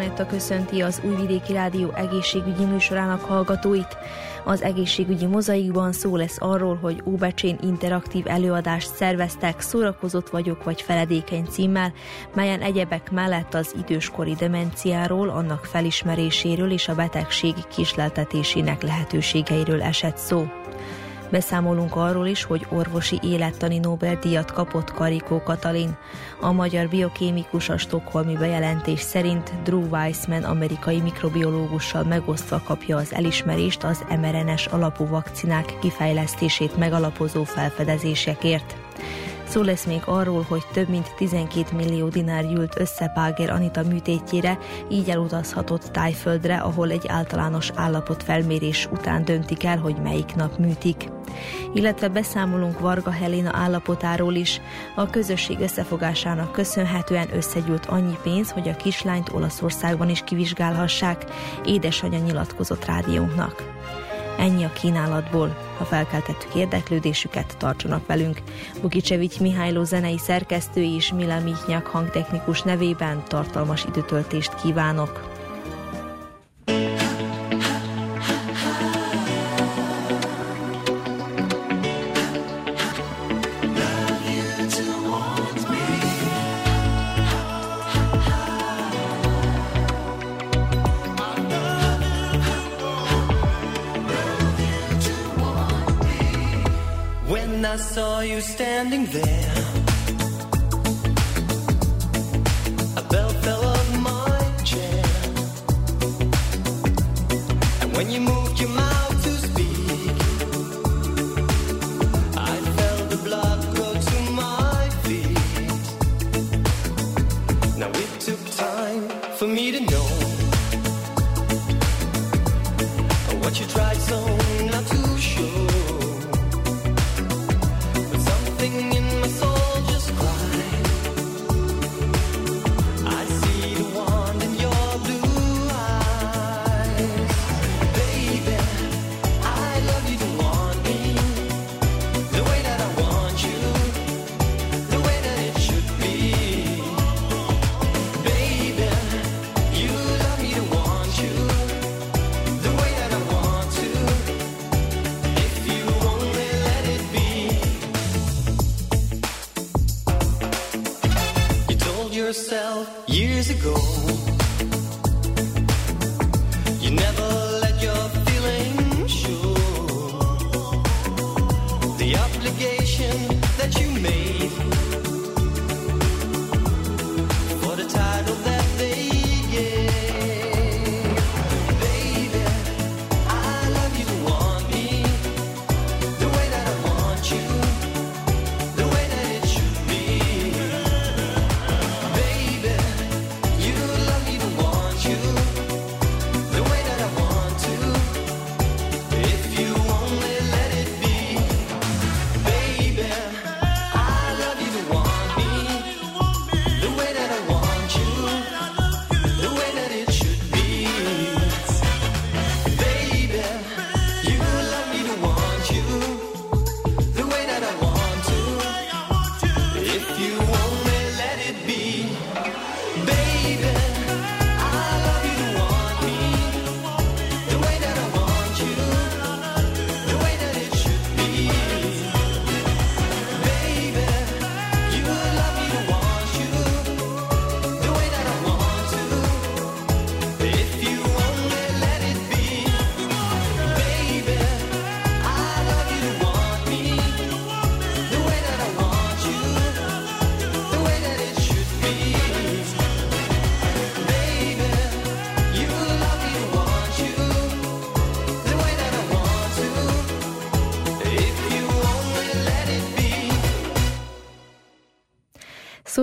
Anetta köszönti az Újvidéki Rádió egészségügyi műsorának hallgatóit. Az egészségügyi mozaikban szó lesz arról, hogy Óbecsén interaktív előadást szerveztek Szórakozott vagyok vagy feledékeny címmel, melyen egyebek mellett az időskori demenciáról, annak felismeréséről és a betegség kisleltetésének lehetőségeiről esett szó. Beszámolunk arról is, hogy orvosi élettani Nobel-díjat kapott Karikó Katalin. A magyar biokémikus a stokholmi bejelentés szerint Drew Weissman amerikai mikrobiológussal megosztva kapja az elismerést az mRNS alapú vakcinák kifejlesztését megalapozó felfedezésekért. Szó lesz még arról, hogy több mint 12 millió dinár gyűlt össze Páger Anita műtétjére, így elutazhatott Tájföldre, ahol egy általános állapot felmérés után döntik el, hogy melyik nap műtik. Illetve beszámolunk Varga Helena állapotáról is. A közösség összefogásának köszönhetően összegyűlt annyi pénz, hogy a kislányt Olaszországban is kivizsgálhassák, édesanyja nyilatkozott rádiónknak. Ennyi a kínálatból. Ha felkeltettük érdeklődésüket, tartsanak velünk. Bukicsevics Mihályló zenei szerkesztő és Mila Mihnyák hangtechnikus nevében tartalmas időtöltést kívánok. Saw you standing there. A bell fell off my chair. And when you moved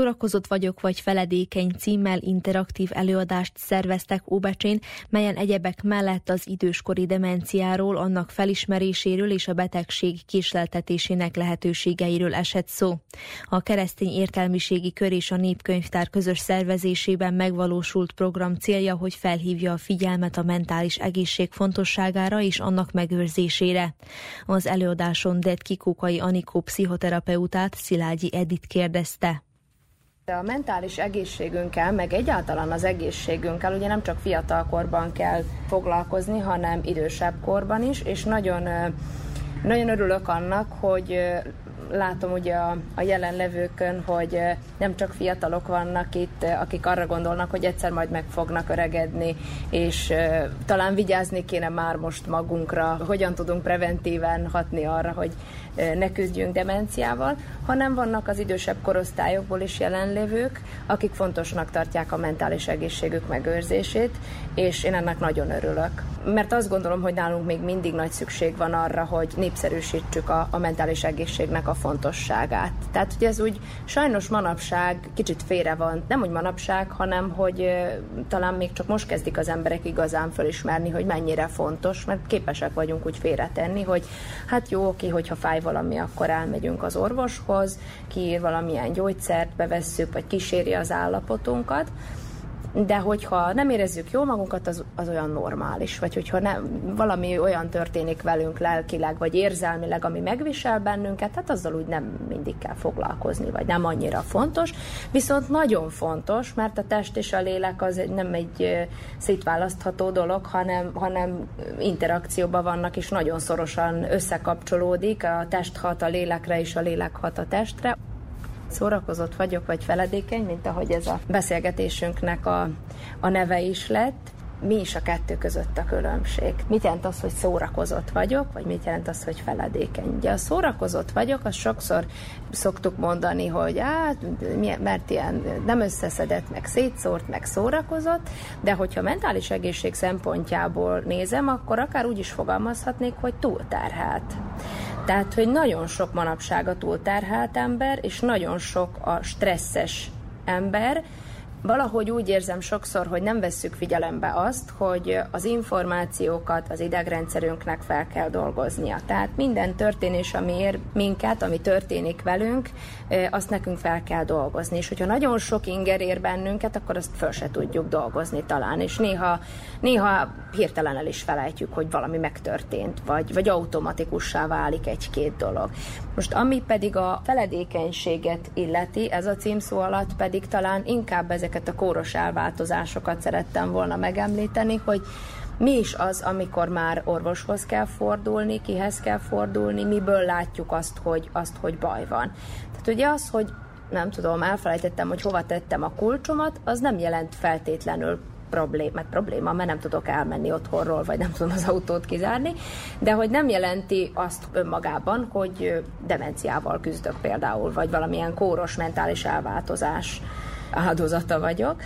Szórakozott vagyok vagy feledékeny címmel interaktív előadást szerveztek Óbecsén, melyen egyebek mellett az időskori demenciáról, annak felismeréséről és a betegség késleltetésének lehetőségeiről esett szó. A keresztény értelmiségi kör és a népkönyvtár közös szervezésében megvalósult program célja, hogy felhívja a figyelmet a mentális egészség fontosságára és annak megőrzésére. Az előadáson Det Kikókai Anikó pszichoterapeutát Szilágyi Edit kérdezte. De a mentális egészségünkkel, meg egyáltalán az egészségünkkel ugye nem csak fiatal korban kell foglalkozni, hanem idősebb korban is, és nagyon, nagyon örülök annak, hogy látom ugye a, a jelenlevőkön, hogy nem csak fiatalok vannak itt, akik arra gondolnak, hogy egyszer majd meg fognak öregedni, és talán vigyázni kéne már most magunkra, hogyan tudunk preventíven hatni arra, hogy ne küzdjünk demenciával, hanem vannak az idősebb korosztályokból is jelenlévők, akik fontosnak tartják a mentális egészségük megőrzését, és én ennek nagyon örülök. Mert azt gondolom, hogy nálunk még mindig nagy szükség van arra, hogy népszerűsítsük a, a mentális egészségnek a fontosságát. Tehát, hogy ez úgy sajnos manapság kicsit félre van, nem úgy manapság, hanem hogy talán még csak most kezdik az emberek igazán fölismerni, hogy mennyire fontos, mert képesek vagyunk úgy félretenni, hogy hát jó, oké, hogyha fáj valami, akkor elmegyünk az orvoshoz, kiír valamilyen gyógyszert, bevesszük, vagy kíséri az állapotunkat, de hogyha nem érezzük jól magunkat, az, az olyan normális, vagy hogyha nem, valami olyan történik velünk lelkileg, vagy érzelmileg, ami megvisel bennünket, hát azzal úgy nem mindig kell foglalkozni, vagy nem annyira fontos, viszont nagyon fontos, mert a test és a lélek az nem egy szétválasztható dolog, hanem, hanem interakcióban vannak, és nagyon szorosan összekapcsolódik, a test hat a lélekre, és a lélek hat a testre szórakozott vagyok, vagy feledékeny, mint ahogy ez a beszélgetésünknek a, a neve is lett. Mi is a kettő között a különbség? Mit jelent az, hogy szórakozott vagyok, vagy mit jelent az, hogy feledékeny? Ugye a szórakozott vagyok, azt sokszor szoktuk mondani, hogy hát, mert ilyen nem összeszedett, meg szétszórt, meg szórakozott, de hogyha mentális egészség szempontjából nézem, akkor akár úgy is fogalmazhatnék, hogy túlterhelt. Tehát, hogy nagyon sok manapság a túlterhelt ember, és nagyon sok a stresszes ember, valahogy úgy érzem sokszor, hogy nem vesszük figyelembe azt, hogy az információkat az idegrendszerünknek fel kell dolgoznia. Tehát minden történés, ami ér minket, ami történik velünk, azt nekünk fel kell dolgozni. És hogyha nagyon sok inger ér bennünket, akkor azt föl se tudjuk dolgozni talán. És néha, néha hirtelen el is felejtjük, hogy valami megtörtént, vagy, vagy automatikussá válik egy-két dolog. Most ami pedig a feledékenységet illeti, ez a címszó alatt pedig talán inkább ezeket a kóros elváltozásokat szerettem volna megemlíteni, hogy mi is az, amikor már orvoshoz kell fordulni, kihez kell fordulni, miből látjuk azt, hogy, azt, hogy baj van. Tehát ugye az, hogy nem tudom, elfelejtettem, hogy hova tettem a kulcsomat, az nem jelent feltétlenül probléma, probléma, mert nem tudok elmenni otthonról, vagy nem tudom az autót kizárni, de hogy nem jelenti azt önmagában, hogy demenciával küzdök például, vagy valamilyen kóros mentális elváltozás áldozata vagyok,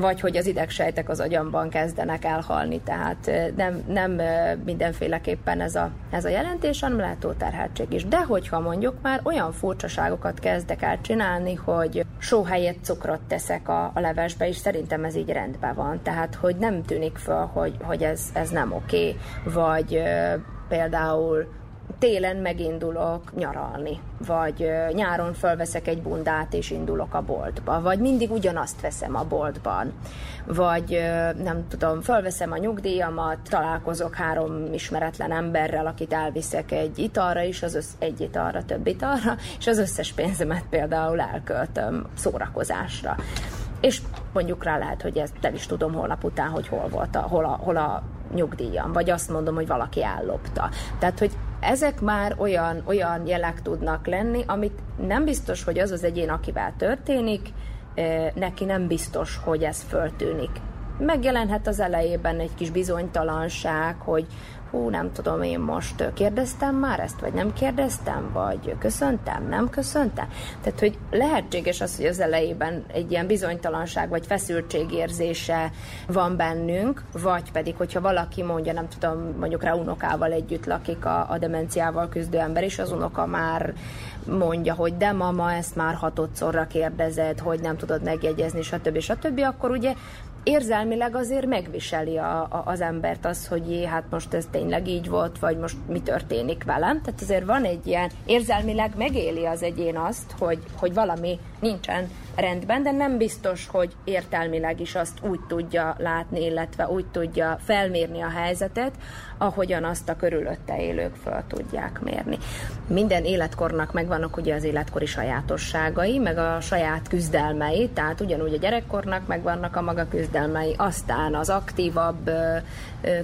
vagy hogy az idegsejtek az agyamban kezdenek elhalni, tehát nem, nem mindenféleképpen ez a, ez a jelentés, hanem látóterheltség is. De hogyha mondjuk már olyan furcsaságokat kezdek el csinálni, hogy só helyett cukrot teszek a, a levesbe, és szerintem ez így rendben van. Tehát, hogy nem tűnik föl, hogy, hogy ez, ez nem oké, vagy például télen megindulok nyaralni, vagy nyáron fölveszek egy bundát és indulok a boltba, vagy mindig ugyanazt veszem a boltban, vagy nem tudom, fölveszem a nyugdíjamat, találkozok három ismeretlen emberrel, akit elviszek egy italra is, az össz, egy italra, több italra, és az összes pénzemet például elköltöm szórakozásra. És mondjuk rá lehet, hogy ezt nem is tudom holnap után, hogy hol volt a, hol a, hol a nyugdíjam, vagy azt mondom, hogy valaki ellopta. Tehát, hogy ezek már olyan, olyan jelek tudnak lenni, amit nem biztos, hogy az az egyén, akivel történik, neki nem biztos, hogy ez föltűnik. Megjelenhet az elejében egy kis bizonytalanság, hogy hú, nem tudom, én most kérdeztem már ezt, vagy nem kérdeztem, vagy köszöntem, nem köszöntem. Tehát, hogy lehetséges az, hogy az elejében egy ilyen bizonytalanság, vagy feszültségérzése van bennünk, vagy pedig, hogyha valaki mondja, nem tudom, mondjuk rá unokával együtt lakik a, a demenciával küzdő ember, és az unoka már mondja, hogy de mama, ezt már hatodszorra kérdezed, hogy nem tudod megjegyezni, stb. stb., akkor ugye érzelmileg azért megviseli a, a, az embert az, hogy jé, hát most ez tényleg így volt, vagy most mi történik velem. Tehát azért van egy ilyen, érzelmileg megéli az egyén azt, hogy, hogy valami nincsen rendben, de nem biztos, hogy értelmileg is azt úgy tudja látni, illetve úgy tudja felmérni a helyzetet, ahogyan azt a körülötte élők fel tudják mérni. Minden életkornak megvannak ugye az életkori sajátosságai, meg a saját küzdelmei, tehát ugyanúgy a gyerekkornak megvannak a maga küzdelmei, aztán az aktívabb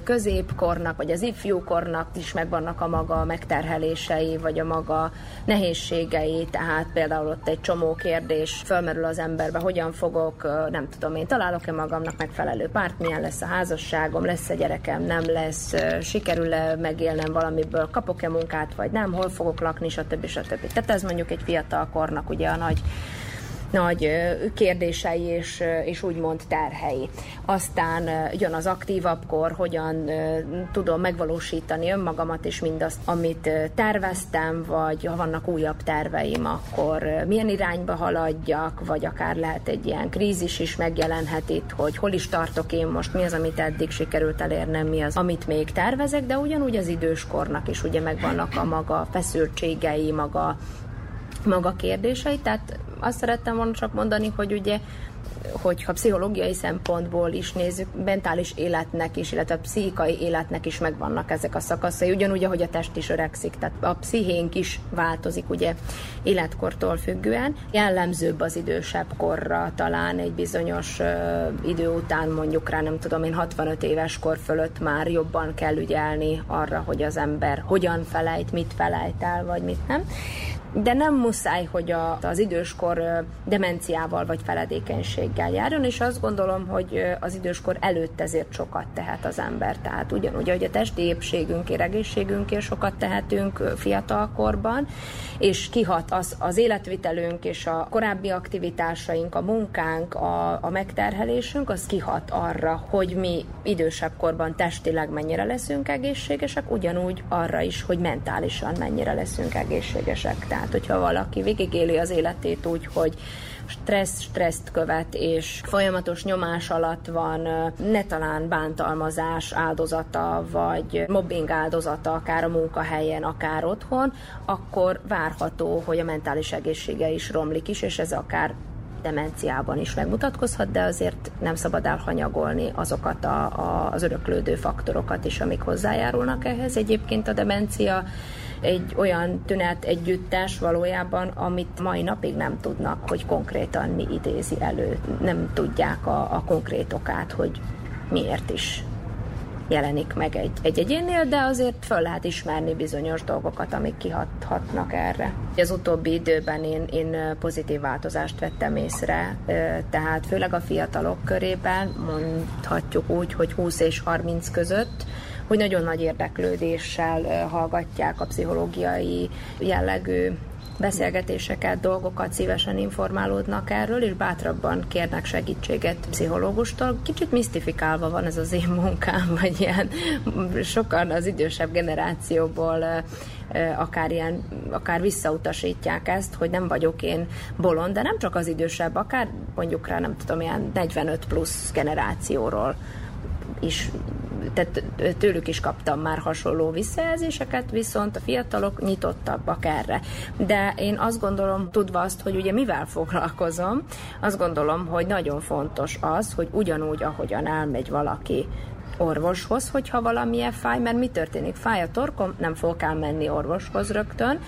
középkornak, vagy az ifjúkornak is megvannak a maga megterhelései, vagy a maga nehézségei, tehát például ott egy csomó kérdés fölmerül az emberbe, hogyan fogok, nem tudom én, találok-e magamnak megfelelő párt, milyen lesz a házasságom, lesz-e gyerekem, nem lesz, sikerül-e megélnem valamiből, kapok-e munkát, vagy nem, hol fogok lakni, stb. stb. Tehát ez mondjuk egy fiatal kornak ugye a nagy nagy kérdései és, és úgymond terhei. Aztán jön az aktívabb kor, hogyan tudom megvalósítani önmagamat és mindazt, amit terveztem, vagy ha vannak újabb terveim, akkor milyen irányba haladjak, vagy akár lehet egy ilyen krízis is megjelenhet itt, hogy hol is tartok én most, mi az, amit eddig sikerült elérnem, mi az, amit még tervezek, de ugyanúgy az időskornak is ugye megvannak a maga feszültségei, maga maga kérdései, tehát azt szerettem volna csak mondani, hogy ugye hogyha pszichológiai szempontból is nézzük, mentális életnek is, illetve pszichikai életnek is megvannak ezek a szakaszai, ugyanúgy, ahogy a test is öregszik, tehát a pszichénk is változik ugye életkortól függően. Jellemzőbb az idősebb korra talán egy bizonyos uh, idő után mondjuk rá, nem tudom én, 65 éves kor fölött már jobban kell ügyelni arra, hogy az ember hogyan felejt, mit felejt el, vagy mit nem de nem muszáj, hogy a, az időskor demenciával vagy feledékenységgel járjon, és azt gondolom, hogy az időskor előtt ezért sokat tehet az ember. Tehát ugyanúgy, hogy a testi épségünkért, egészségünkért sokat tehetünk fiatalkorban, és kihat az, az életvitelünk és a korábbi aktivitásaink, a munkánk, a, a megterhelésünk, az kihat arra, hogy mi idősebb korban testileg mennyire leszünk egészségesek, ugyanúgy arra is, hogy mentálisan mennyire leszünk egészségesek. Tehát tehát, hogyha valaki végigéli az életét úgy, hogy stressz, stresszt követ, és folyamatos nyomás alatt van, ne talán bántalmazás áldozata, vagy mobbing áldozata, akár a munkahelyen, akár otthon, akkor várható, hogy a mentális egészsége is romlik is, és ez akár demenciában is megmutatkozhat, de azért nem szabad elhanyagolni azokat a, a, az öröklődő faktorokat is, amik hozzájárulnak ehhez. Egyébként a demencia egy olyan tünet együttes valójában, amit mai napig nem tudnak, hogy konkrétan mi idézi elő. Nem tudják a, a konkrét okát, hogy miért is jelenik meg egy, egy egyénnél, de azért föl lehet ismerni bizonyos dolgokat, amik kihathatnak erre. Az utóbbi időben én, én pozitív változást vettem észre, tehát főleg a fiatalok körében mondhatjuk úgy, hogy 20 és 30 között hogy nagyon nagy érdeklődéssel hallgatják a pszichológiai jellegű beszélgetéseket, dolgokat, szívesen informálódnak erről, és bátrabban kérnek segítséget pszichológustól. Kicsit misztifikálva van ez az én munkám, vagy ilyen sokan az idősebb generációból akár ilyen, akár visszautasítják ezt, hogy nem vagyok én bolond, de nem csak az idősebb, akár mondjuk rá nem tudom, ilyen 45 plusz generációról is tehát tőlük is kaptam már hasonló visszajelzéseket, viszont a fiatalok nyitottabbak erre. De én azt gondolom, tudva azt, hogy ugye mivel foglalkozom, azt gondolom, hogy nagyon fontos az, hogy ugyanúgy, ahogyan elmegy valaki orvoshoz, hogyha valamilyen fáj, mert mi történik? Fáj a torkom, nem fogok elmenni orvoshoz rögtön,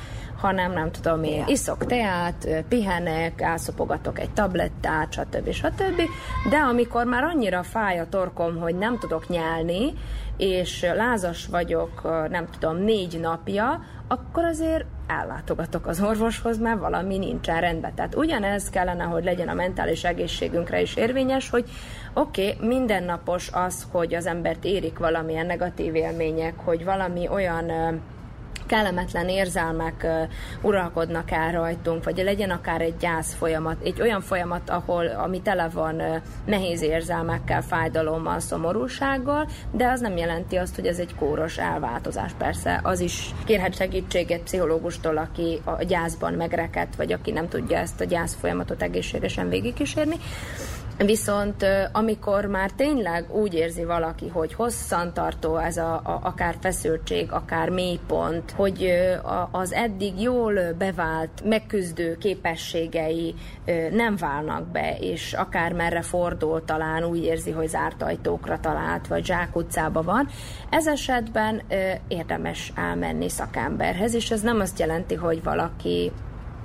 hanem nem tudom én, iszok teát, pihenek, elszopogatok egy tablettát, stb. stb. De amikor már annyira fáj a torkom, hogy nem tudok nyelni, és lázas vagyok, nem tudom, négy napja, akkor azért ellátogatok az orvoshoz, mert valami nincsen rendben. Tehát ugyanez kellene, hogy legyen a mentális egészségünkre is érvényes, hogy oké, okay, mindennapos az, hogy az embert érik valamilyen negatív élmények, hogy valami olyan kellemetlen érzelmek uralkodnak el rajtunk, vagy legyen akár egy gyász folyamat, egy olyan folyamat, ahol, ami tele van nehéz érzelmekkel, fájdalommal, szomorúsággal, de az nem jelenti azt, hogy ez egy kóros elváltozás. Persze az is kérhet segítséget pszichológustól, aki a gyászban megrekedt, vagy aki nem tudja ezt a gyász folyamatot egészségesen végigkísérni. Viszont amikor már tényleg úgy érzi valaki, hogy hosszantartó ez a, a akár feszültség, akár mélypont, hogy az eddig jól bevált, megküzdő képességei nem válnak be, és akár merre fordul, talán úgy érzi, hogy zárt ajtókra talált, vagy zsákutcába van, ez esetben érdemes elmenni szakemberhez, és ez nem azt jelenti, hogy valaki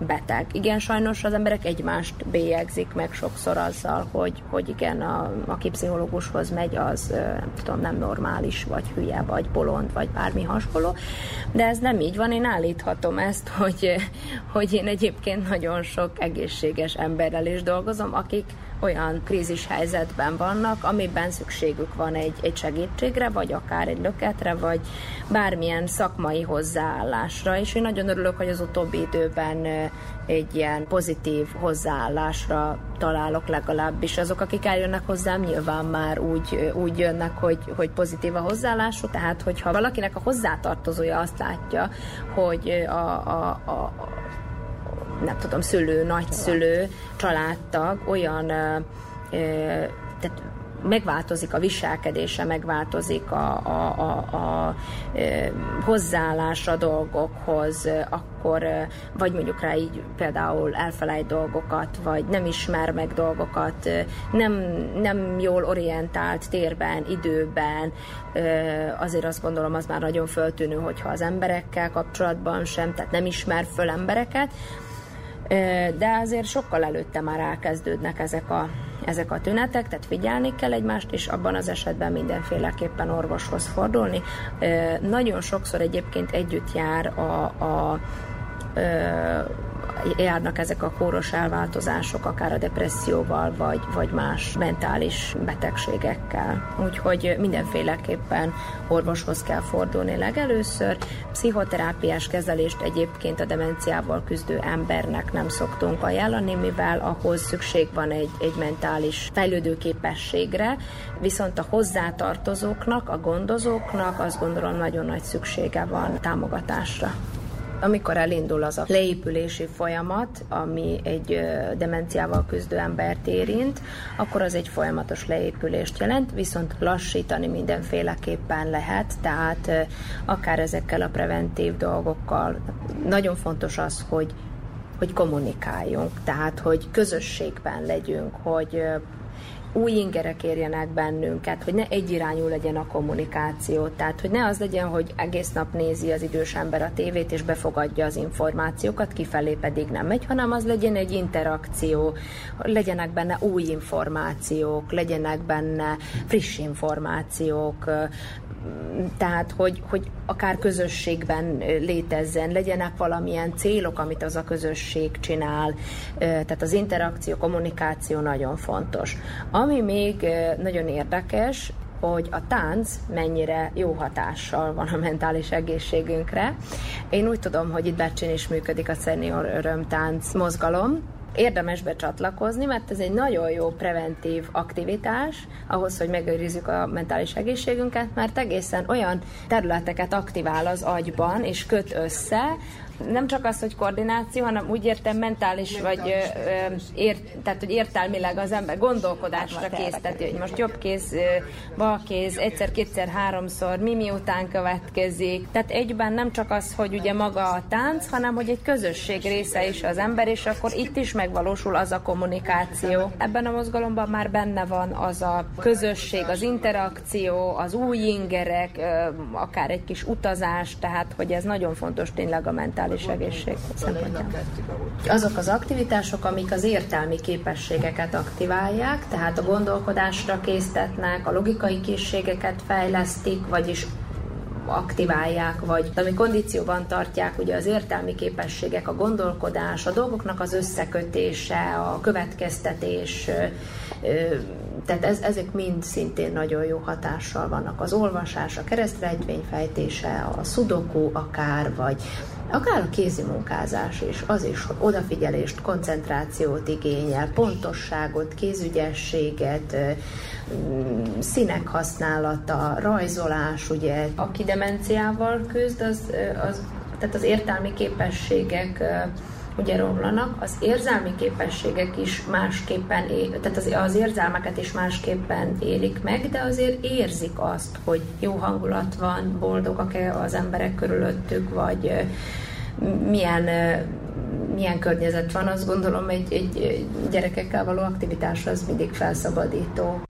beteg. Igen, sajnos az emberek egymást bélyegzik meg sokszor azzal, hogy, hogy igen, a, aki pszichológushoz megy, az nem tudom, nem normális, vagy hülye, vagy bolond, vagy bármi hasonló. De ez nem így van, én állíthatom ezt, hogy, hogy én egyébként nagyon sok egészséges emberrel is dolgozom, akik olyan krízis helyzetben vannak, amiben szükségük van egy, egy segítségre, vagy akár egy löketre, vagy bármilyen szakmai hozzáállásra, és én nagyon örülök, hogy az utóbbi időben egy ilyen pozitív hozzáállásra találok legalábbis. Azok, akik eljönnek hozzám, nyilván már úgy, úgy jönnek, hogy, hogy pozitív a hozzáállásuk, tehát hogyha valakinek a hozzátartozója azt látja, hogy a, a, a, nem tudom, szülő, nagyszülő, családtag olyan tehát megváltozik a viselkedése, megváltozik a, a, a, a, a hozzáállás a dolgokhoz, akkor vagy mondjuk rá így például elfelejt dolgokat, vagy nem ismer meg dolgokat, nem, nem jól orientált térben, időben, azért azt gondolom, az már nagyon föltűnő, hogyha az emberekkel kapcsolatban sem, tehát nem ismer föl embereket, de azért sokkal előtte már elkezdődnek ezek a, ezek a tünetek, tehát figyelni kell egymást, és abban az esetben mindenféleképpen orvoshoz fordulni. Nagyon sokszor egyébként együtt jár a, a járnak ezek a kóros elváltozások, akár a depresszióval, vagy, vagy más mentális betegségekkel. Úgyhogy mindenféleképpen orvoshoz kell fordulni legelőször. Pszichoterápiás kezelést egyébként a demenciával küzdő embernek nem szoktunk ajánlani, mivel ahhoz szükség van egy, egy mentális fejlődő képességre, viszont a hozzátartozóknak, a gondozóknak azt gondolom nagyon nagy szüksége van támogatásra. Amikor elindul az a leépülési folyamat, ami egy demenciával küzdő embert érint, akkor az egy folyamatos leépülést jelent, viszont lassítani mindenféleképpen lehet, tehát akár ezekkel a preventív dolgokkal. Nagyon fontos az, hogy hogy kommunikáljunk, tehát hogy közösségben legyünk, hogy új ingerek érjenek bennünket, hogy ne egyirányú legyen a kommunikáció. Tehát, hogy ne az legyen, hogy egész nap nézi az idős ember a tévét, és befogadja az információkat, kifelé pedig nem megy, hanem az legyen egy interakció, legyenek benne új információk, legyenek benne friss információk, tehát, hogy, hogy akár közösségben létezzen, legyenek valamilyen célok, amit az a közösség csinál, tehát az interakció, kommunikáció nagyon fontos. Ami még nagyon érdekes, hogy a tánc mennyire jó hatással van a mentális egészségünkre. Én úgy tudom, hogy itt Becsén is működik a Senior Örömtánc mozgalom, érdemes becsatlakozni, mert ez egy nagyon jó preventív aktivitás ahhoz, hogy megőrizzük a mentális egészségünket, mert egészen olyan területeket aktivál az agyban és köt össze, nem csak az, hogy koordináció, hanem úgy értem mentális, vagy ö, ér, tehát, hogy értelmileg az ember gondolkodásra készteti, hogy most jobb kéz, bal kéz, egyszer, kétszer, háromszor, mi miután következik. Tehát egyben nem csak az, hogy ugye maga a tánc, hanem hogy egy közösség része is az ember, és akkor itt is megvalósul az a kommunikáció. Ebben a mozgalomban már benne van az a közösség, az interakció, az új ingerek, akár egy kis utazás, tehát hogy ez nagyon fontos tényleg a mentális mentális egészség szempontjából. Azok az aktivitások, amik az értelmi képességeket aktiválják, tehát a gondolkodásra késztetnek, a logikai készségeket fejlesztik, vagyis aktiválják, vagy ami kondícióban tartják ugye az értelmi képességek, a gondolkodás, a dolgoknak az összekötése, a következtetés, tehát ez, ezek mind szintén nagyon jó hatással vannak. Az olvasás, a keresztrejtvényfejtése, a sudoku akár, vagy akár a kézi munkázás is, az is, hogy odafigyelést, koncentrációt igényel, pontosságot, kézügyességet, mm, színek használata, rajzolás, ugye, aki demenciával küzd, az, az tehát az értelmi képességek ugye romlanak, az érzelmi képességek is másképpen, él, tehát az, az érzelmeket is másképpen élik meg, de azért érzik azt, hogy jó hangulat van, boldogak-e az emberek körülöttük, vagy milyen milyen környezet van, azt gondolom egy, egy gyerekekkel való aktivitás az mindig felszabadító.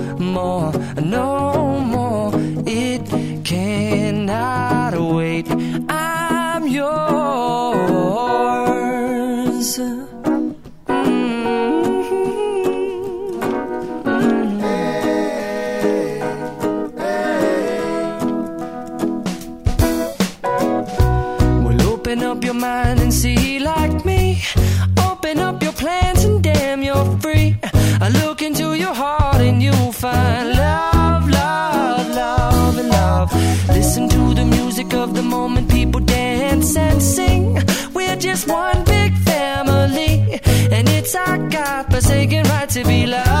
more, no more. It cannot wait. I'm yours. To be loved,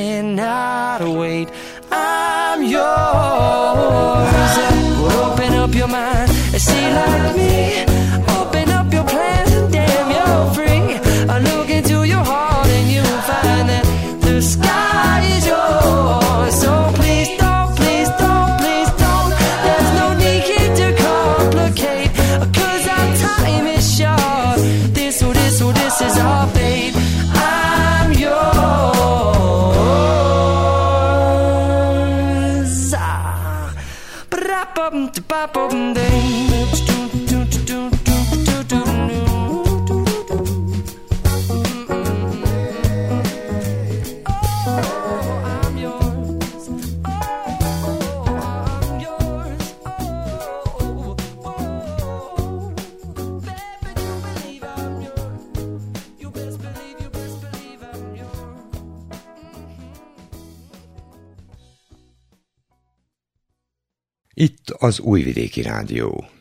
gotta wait. Az Újvidéki Rádió.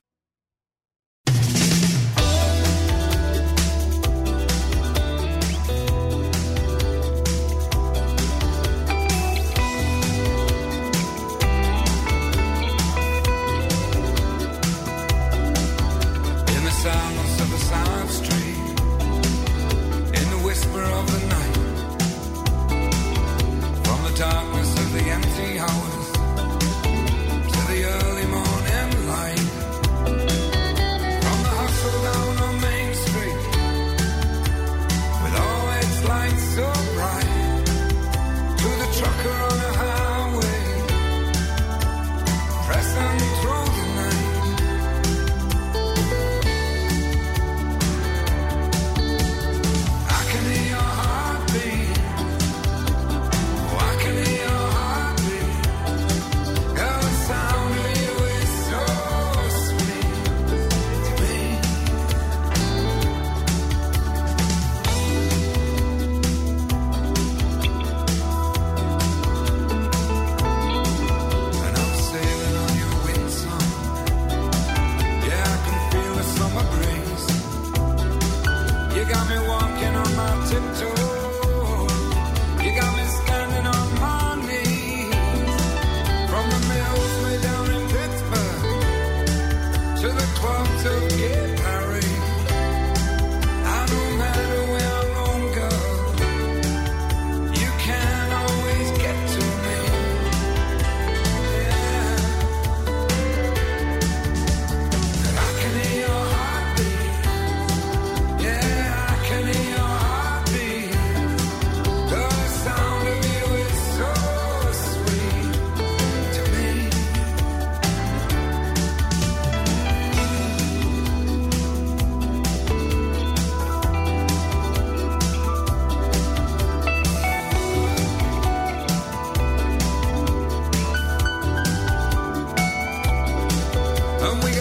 And we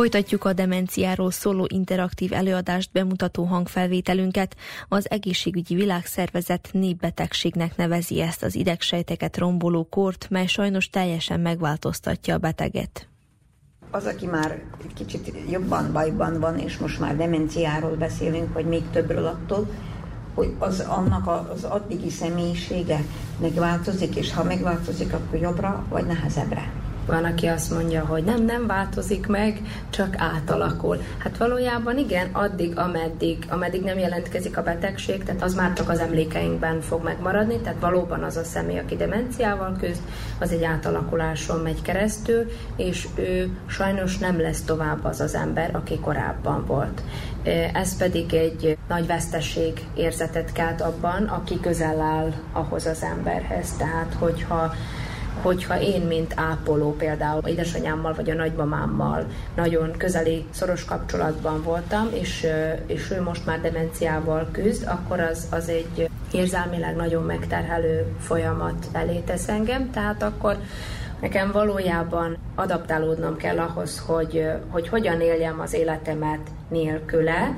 Folytatjuk a demenciáról szóló interaktív előadást bemutató hangfelvételünket. Az Egészségügyi Világszervezet népbetegségnek nevezi ezt az idegsejteket romboló kort, mely sajnos teljesen megváltoztatja a beteget. Az, aki már kicsit jobban bajban van, és most már demenciáról beszélünk, vagy még többről attól, hogy az annak az addigi személyisége megváltozik, és ha megváltozik, akkor jobbra vagy nehezebbre. Van, aki azt mondja, hogy nem, nem változik meg, csak átalakul. Hát valójában igen, addig, ameddig, ameddig nem jelentkezik a betegség, tehát az már csak az emlékeinkben fog megmaradni, tehát valóban az a személy, aki demenciával küzd, az egy átalakuláson megy keresztül, és ő sajnos nem lesz tovább az az ember, aki korábban volt. Ez pedig egy nagy veszteség érzetet kelt abban, aki közel áll ahhoz az emberhez. Tehát, hogyha hogyha én, mint ápoló például édesanyámmal vagy a nagymamámmal nagyon közeli, szoros kapcsolatban voltam, és, és ő most már demenciával küzd, akkor az, az egy érzelmileg nagyon megterhelő folyamat elé tesz engem, tehát akkor nekem valójában adaptálódnom kell ahhoz, hogy, hogy hogyan éljem az életemet nélküle,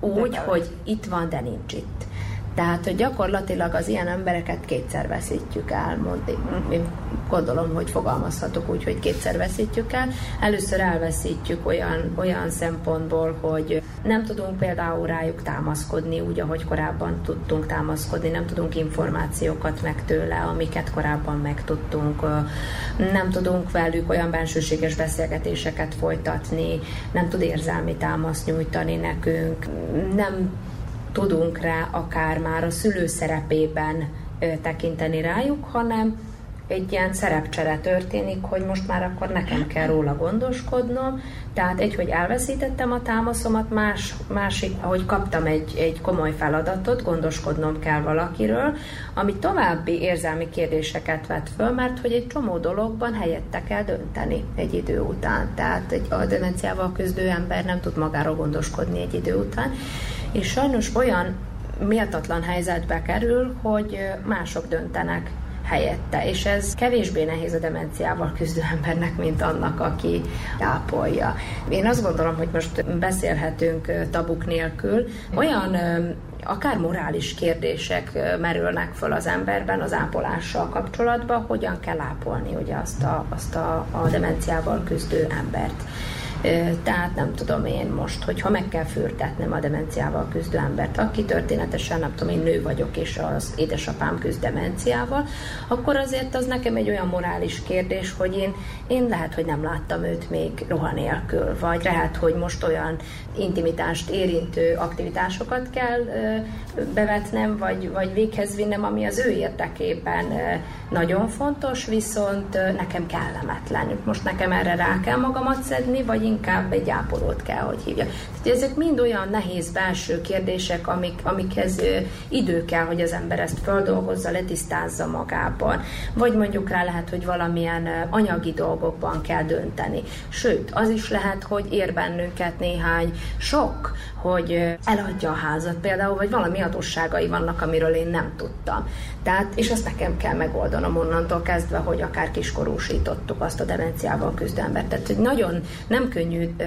úgy, hogy itt van, de nincs itt. Tehát, hogy gyakorlatilag az ilyen embereket kétszer veszítjük el, mond, én gondolom, hogy fogalmazhatok úgy, hogy kétszer veszítjük el. Először elveszítjük olyan, olyan szempontból, hogy Nem tudunk például rájuk támaszkodni úgy, ahogy korábban tudtunk támaszkodni, nem tudunk információkat meg tőle, amiket korábban megtudtunk, nem tudunk velük olyan bensőséges beszélgetéseket folytatni, nem tud érzelmi támaszt nyújtani nekünk, nem tudunk rá akár már a szülő szerepében tekinteni rájuk, hanem egy ilyen szerepcsere történik, hogy most már akkor nekem kell róla gondoskodnom, tehát egy, hogy elveszítettem a támaszomat, más, másik, ahogy kaptam egy, egy komoly feladatot, gondoskodnom kell valakiről, ami további érzelmi kérdéseket vet föl, mert hogy egy csomó dologban helyette kell dönteni egy idő után. Tehát egy a demenciával küzdő ember nem tud magáról gondoskodni egy idő után, és sajnos olyan méltatlan helyzetbe kerül, hogy mások döntenek helyette, és ez kevésbé nehéz a demenciával küzdő embernek, mint annak, aki ápolja. Én azt gondolom, hogy most beszélhetünk tabuk nélkül. Olyan akár morális kérdések merülnek föl az emberben az ápolással kapcsolatban, hogyan kell ápolni ugye azt a, azt a, a demenciával küzdő embert. Tehát nem tudom én most, hogyha meg kell fürtetnem a demenciával küzdő embert, aki történetesen, nem tudom, én nő vagyok, és az édesapám küzd demenciával, akkor azért az nekem egy olyan morális kérdés, hogy én, én lehet, hogy nem láttam őt még roha nélkül, vagy lehet, hogy most olyan intimitást érintő aktivitásokat kell bevetnem, vagy, vagy véghez vinnem, ami az ő érdekében nagyon fontos, viszont nekem kellemetlen. Most nekem erre rá kell magamat szedni, vagy inkább egy ápolót kell, hogy hívja. Tehát ezek mind olyan nehéz belső kérdések, amik, amikhez idő kell, hogy az ember ezt földolgozza, letisztázza magában. Vagy mondjuk rá lehet, hogy valamilyen anyagi dolgokban kell dönteni. Sőt, az is lehet, hogy ér bennünket néhány sok, hogy eladja a házat például, vagy valami adósságai vannak, amiről én nem tudtam. Tehát, és azt nekem kell megoldanom onnantól kezdve, hogy akár kiskorúsítottuk azt a demenciával küzdő embert. Tehát, hogy nagyon nem könnyű ö,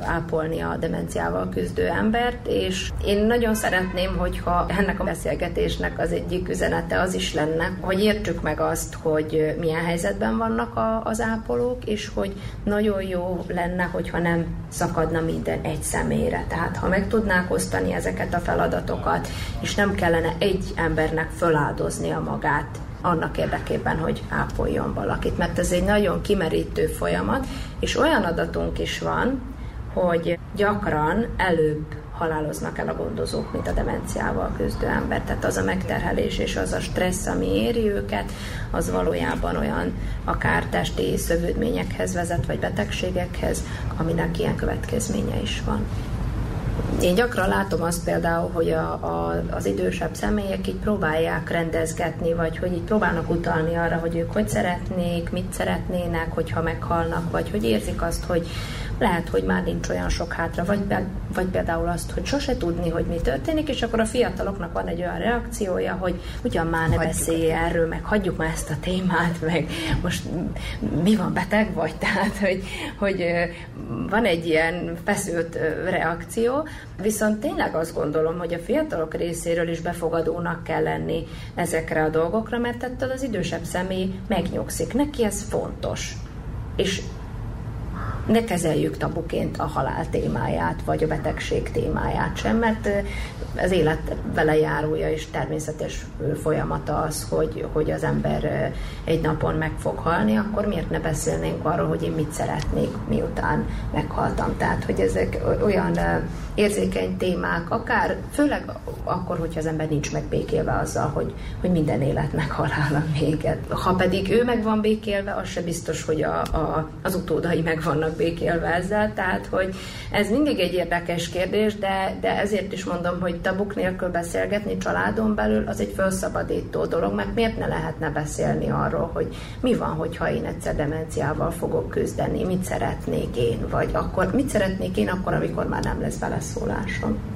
ápolni a demenciával küzdő embert, és én nagyon szeretném, hogyha ennek a beszélgetésnek az egyik üzenete az is lenne, hogy értsük meg azt, hogy milyen helyzetben vannak a, az ápolók, és hogy nagyon jó lenne, hogyha nem szakadna minden egy személyre. Tehát, ha meg tudnák osztani ezeket a feladatokat, és nem kellene egy embernek föláldoznia magát annak érdekében, hogy ápoljon valakit, mert ez egy nagyon kimerítő folyamat, és olyan adatunk is van, hogy gyakran előbb haláloznak el a gondozók, mint a demenciával küzdő ember. Tehát az a megterhelés és az a stressz, ami éri őket, az valójában olyan akár testi szövődményekhez vezet, vagy betegségekhez, aminek ilyen következménye is van. Én gyakran látom azt például, hogy a, a, az idősebb személyek így próbálják rendezgetni, vagy hogy így próbálnak utalni arra, hogy ők hogy szeretnék, mit szeretnének, hogyha meghalnak, vagy hogy érzik azt, hogy lehet, hogy már nincs olyan sok hátra, vagy, pe- vagy például azt, hogy sose tudni, hogy mi történik, és akkor a fiataloknak van egy olyan reakciója, hogy ugyan már ne beszélj erről, meg hagyjuk már ezt a témát, meg most mi van, beteg vagy? Tehát, hogy, hogy van egy ilyen feszült reakció, viszont tényleg azt gondolom, hogy a fiatalok részéről is befogadónak kell lenni ezekre a dolgokra, mert ettől az idősebb személy megnyugszik. Neki ez fontos. És ne kezeljük tabuként a halál témáját, vagy a betegség témáját sem, mert az élet vele járója és természetes folyamata az, hogy, hogy az ember egy napon meg fog halni, akkor miért ne beszélnénk arról, hogy én mit szeretnék, miután meghaltam. Tehát, hogy ezek olyan érzékeny témák, akár főleg akkor, hogyha az ember nincs megbékélve azzal, hogy, hogy minden életnek halála véget. Ha pedig ő meg van békélve, az se biztos, hogy a, a, az utódai meg vannak békélve ezzel, tehát hogy ez mindig egy érdekes kérdés, de, de ezért is mondom, hogy tabuk nélkül beszélgetni családon belül az egy felszabadító dolog, mert miért ne lehetne beszélni arról, hogy mi van, hogyha én egyszer demenciával fogok küzdeni, mit szeretnék én, vagy akkor mit szeretnék én akkor, amikor már nem lesz beleszólásom. All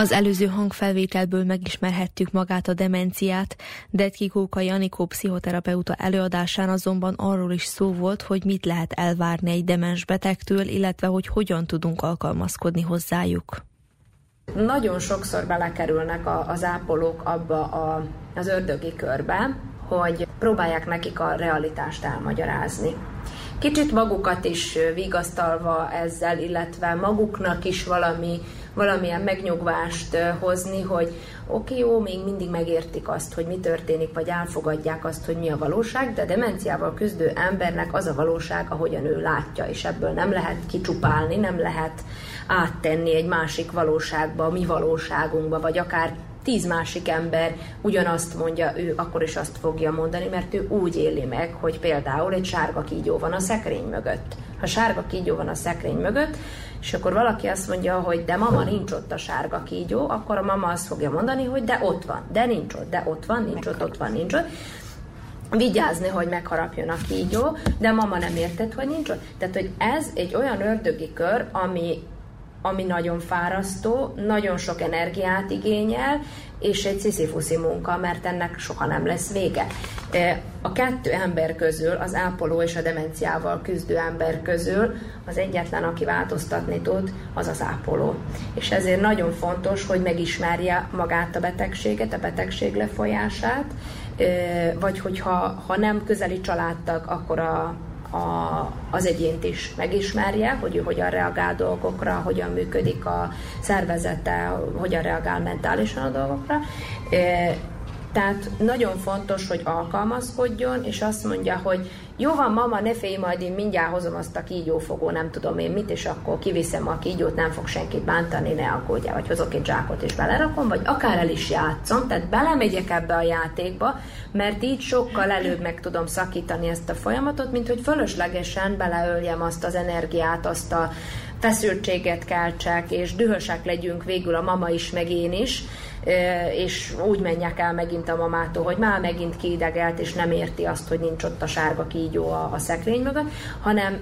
Az előző hangfelvételből megismerhettük magát a demenciát, Detki Kóka Janikó pszichoterapeuta előadásán azonban arról is szó volt, hogy mit lehet elvárni egy demens betegtől, illetve hogy hogyan tudunk alkalmazkodni hozzájuk. Nagyon sokszor belekerülnek a, az ápolók abba a, az ördögi körbe, hogy próbálják nekik a realitást elmagyarázni. Kicsit magukat is vigasztalva ezzel, illetve maguknak is valami, valamilyen megnyugvást hozni, hogy oké, jó, még mindig megértik azt, hogy mi történik, vagy elfogadják azt, hogy mi a valóság, de demenciával küzdő embernek az a valóság, ahogyan ő látja, és ebből nem lehet kicsupálni, nem lehet áttenni egy másik valóságba, a mi valóságunkba, vagy akár tíz másik ember ugyanazt mondja, ő akkor is azt fogja mondani, mert ő úgy éli meg, hogy például egy sárga kígyó van a szekrény mögött. Ha sárga kígyó van a szekrény mögött, és akkor valaki azt mondja, hogy de mama nincs ott a sárga kígyó, akkor a mama azt fogja mondani, hogy de ott van, de nincs ott, de ott van, nincs ott, ott van, nincs ott vigyázni, hogy megharapjon a kígyó, de mama nem érted, hogy nincs ott. Tehát, hogy ez egy olyan ördögi kör, ami ami nagyon fárasztó, nagyon sok energiát igényel, és egy sziszifuszi munka, mert ennek soha nem lesz vége. A kettő ember közül, az ápoló és a demenciával küzdő ember közül az egyetlen, aki változtatni tud, az az ápoló. És ezért nagyon fontos, hogy megismerje magát a betegséget, a betegség lefolyását, vagy hogyha ha nem közeli családtag, akkor a, a, az egyént is megismerje, hogy ő hogyan reagál dolgokra, hogyan működik a szervezete, hogyan reagál mentálisan a dolgokra. Tehát nagyon fontos, hogy alkalmazkodjon, és azt mondja, hogy jó van, mama, ne félj, majd én mindjárt hozom azt a kígyófogó, nem tudom én mit, és akkor kiviszem a kígyót, nem fog senkit bántani, ne aggódjál, vagy hozok egy zsákot és belerakom, vagy akár el is játszom, tehát belemegyek ebbe a játékba, mert így sokkal előbb meg tudom szakítani ezt a folyamatot, mint hogy fölöslegesen beleöljem azt az energiát, azt a feszültséget keltsek, és dühösek legyünk végül a mama is, meg én is, és úgy menjek el megint a mamától, hogy már megint kiidegelt, és nem érti azt, hogy nincs ott a sárga kígyó a, a szekrény mögött, hanem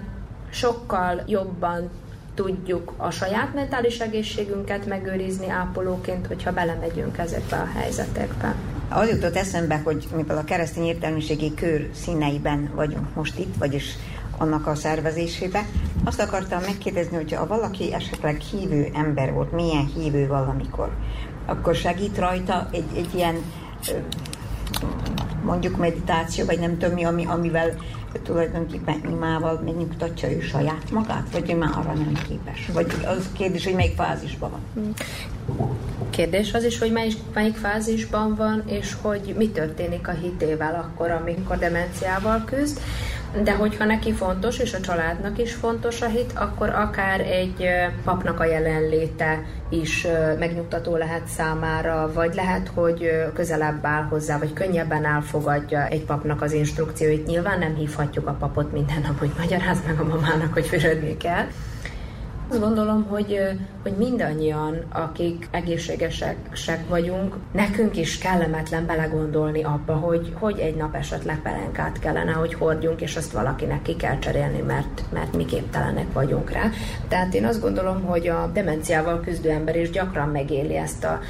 sokkal jobban tudjuk a saját mentális egészségünket megőrizni ápolóként, hogyha belemegyünk ezekbe a helyzetekbe. Az jutott eszembe, hogy mivel a keresztény értelmiségi kör színeiben vagyunk most itt, vagyis annak a szervezésében, azt akartam megkérdezni, hogy ha valaki esetleg hívő ember volt, milyen hívő valamikor, akkor segít rajta egy, egy ilyen mondjuk meditáció, vagy nem tudom mi, ami, amivel tulajdonképpen imával megnyugtatja ő saját magát, vagy ő már arra nem képes? Vagy az kérdés, hogy melyik fázisban van? Kérdés az is, hogy melyik, melyik fázisban van, és hogy mi történik a hitével akkor, amikor demenciával küzd. De hogyha neki fontos, és a családnak is fontos a hit, akkor akár egy papnak a jelenléte is megnyugtató lehet számára, vagy lehet, hogy közelebb áll hozzá, vagy könnyebben elfogadja egy papnak az instrukcióit. Nyilván nem hívhatjuk a papot minden nap, hogy magyaráz meg a mamának, hogy fürödni kell. Azt gondolom, hogy, hogy mindannyian, akik egészségesek vagyunk, nekünk is kellemetlen belegondolni abba, hogy, hogy egy nap esetleg pelenkát kellene, hogy hordjunk, és azt valakinek ki kell cserélni, mert, mert mi képtelenek vagyunk rá. Tehát én azt gondolom, hogy a demenciával küzdő ember is gyakran megéli ezt a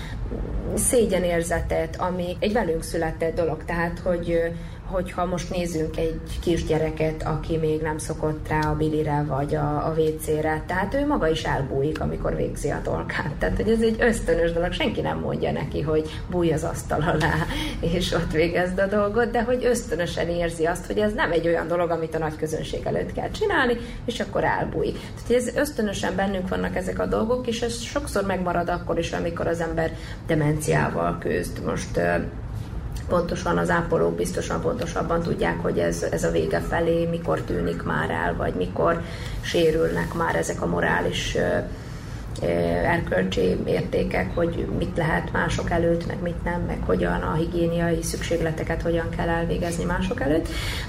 szégyenérzetet, ami egy velünk született dolog. Tehát, hogy hogyha most nézzünk egy kisgyereket, aki még nem szokott rá a bilire vagy a, a WC-re, tehát ő maga is elbújik, amikor végzi a dolgát. Tehát, hogy ez egy ösztönös dolog, senki nem mondja neki, hogy bújj az asztal alá, és ott végezd a dolgot, de hogy ösztönösen érzi azt, hogy ez nem egy olyan dolog, amit a nagy közönség előtt kell csinálni, és akkor elbújik. Tehát ez ösztönösen bennünk vannak ezek a dolgok, és ez sokszor megmarad akkor is, amikor az ember demenciával küzd. Most pontosan az ápolók biztosan pontosabban tudják, hogy ez, ez a vége felé mikor tűnik már el, vagy mikor sérülnek már ezek a morális erkölcsi értékek, hogy mit lehet mások előtt, meg mit nem, meg hogyan a higiéniai szükségleteket hogyan kell elvégezni mások előtt,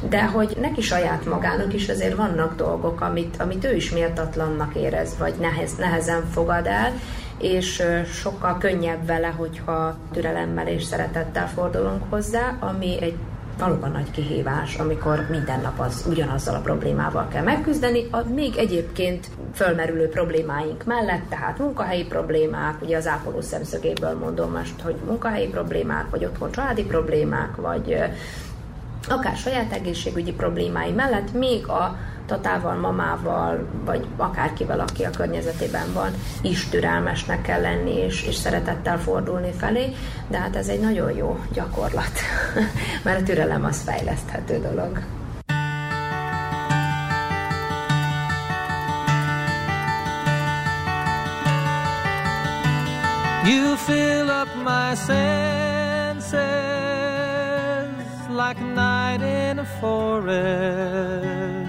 de hogy neki saját magának is azért vannak dolgok, amit, amit ő is méltatlannak érez, vagy nehez, nehezen fogad el, és sokkal könnyebb vele, hogyha türelemmel és szeretettel fordulunk hozzá, ami egy valóban nagy kihívás, amikor minden nap az ugyanazzal a problémával kell megküzdeni, a még egyébként fölmerülő problémáink mellett, tehát munkahelyi problémák, ugye az ápoló szemszögéből mondom most, hogy munkahelyi problémák, vagy otthon családi problémák, vagy akár saját egészségügyi problémái mellett még a tatával, mamával, vagy akárkivel, aki a környezetében van, is türelmesnek kell lenni, és, és szeretettel fordulni felé, de hát ez egy nagyon jó gyakorlat, mert a türelem az fejleszthető dolog. You fill up my senses like night in a forest,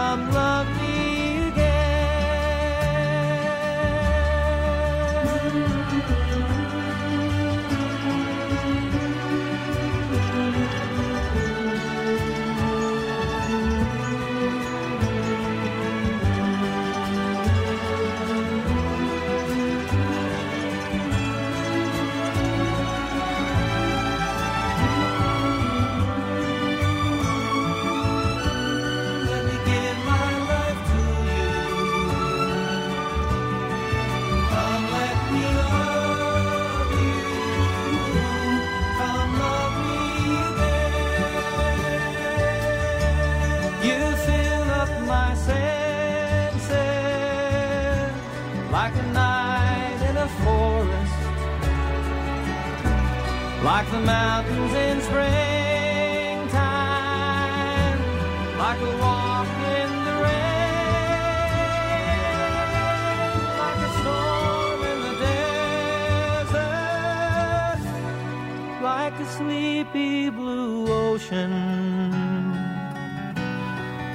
Come, love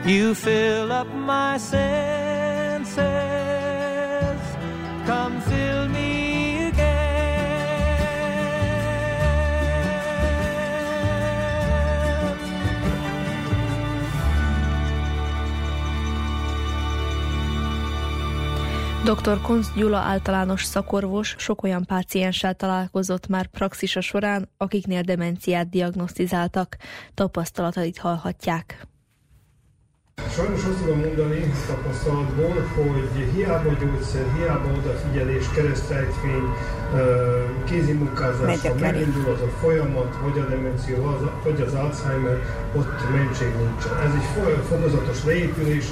You fill up my senses. Come fill me again. Dr. Kunz Gyula általános szakorvos sok olyan pácienssel találkozott már praxisa során, akiknél demenciát diagnosztizáltak. Tapasztalatait hallhatják. Sajnos azt tudom mondani tapasztalatból, hogy hiába gyógyszer, hiába odafigyelés, keresztrejtvény, ö, kézi munkázás, Megy a ha kerék. megindul az a folyamat, vagy a demencia, vagy az Alzheimer, ott mentség nincsen. Ez egy fo- fokozatos leépülés,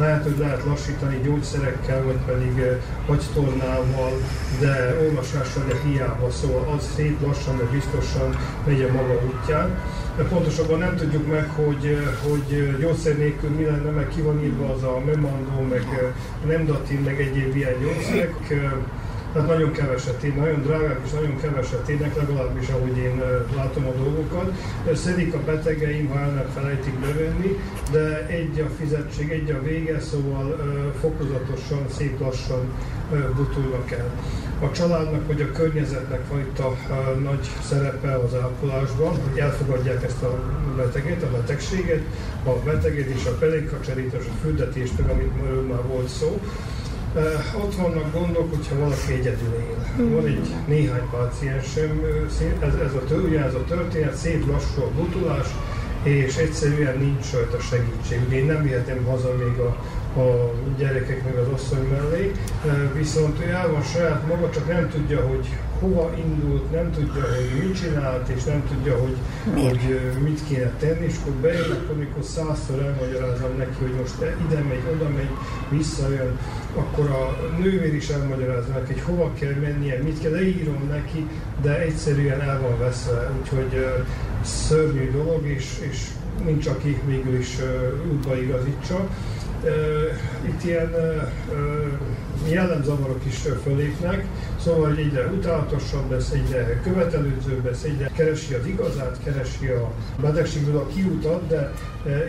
lehet, hogy lehet lassítani gyógyszerekkel, vagy pedig ö, agytornával, de olvasással, de hiába, szóval az szép lassan, de biztosan megy a maga útján. De pontosabban nem tudjuk meg, hogy, ö, hogy ö, gyógyszer nélkül mi lenne, meg ki van írva az a memandó, meg nemdatin, meg egyéb ilyen gyógyszerek. Tehát nagyon keveset ér, nagyon drágák és nagyon keveset érnek, legalábbis ahogy én látom a dolgokat. Szedik a betegeim, ha el nem felejtik bevenni, de egy a fizetség, egy a vége, szóval fokozatosan, szép lassan butulnak el. A családnak vagy a környezetnek van a, nagy szerepe az ápolásban, hogy elfogadják ezt a beteget, a betegséget, a beteget és a pelénkacserítás, a fürdetést, amit már volt szó. Ott vannak gondok, hogyha valaki egyedül él. Van egy néhány páciensem, ez, ez a, ugye ez a történet, szép lassú a butulás, és egyszerűen nincs rajta segítség. Ugye én nem vihetem haza még a, a gyerekek meg az asszony mellé, viszont ő el van saját maga, csak nem tudja, hogy hova indult, nem tudja, hogy mit csinált, és nem tudja, hogy, hogy mit kéne tenni, és akkor bejön, akkor amikor százszor elmagyarázom neki, hogy most ide megy, oda megy, visszajön, akkor a nővér is elmagyarázza neki, hogy hova kell mennie, mit kell, leírom neki, de egyszerűen el van veszve, úgyhogy szörnyű dolog, és, és nincs, aki végül is útba igazítsa. Itt ilyen jellemzavarok is fölépnek, szóval hogy egyre utálatosabb lesz, egyre követelőzőbb lesz, egyre keresi az igazát, keresi a betegségből a kiutat, de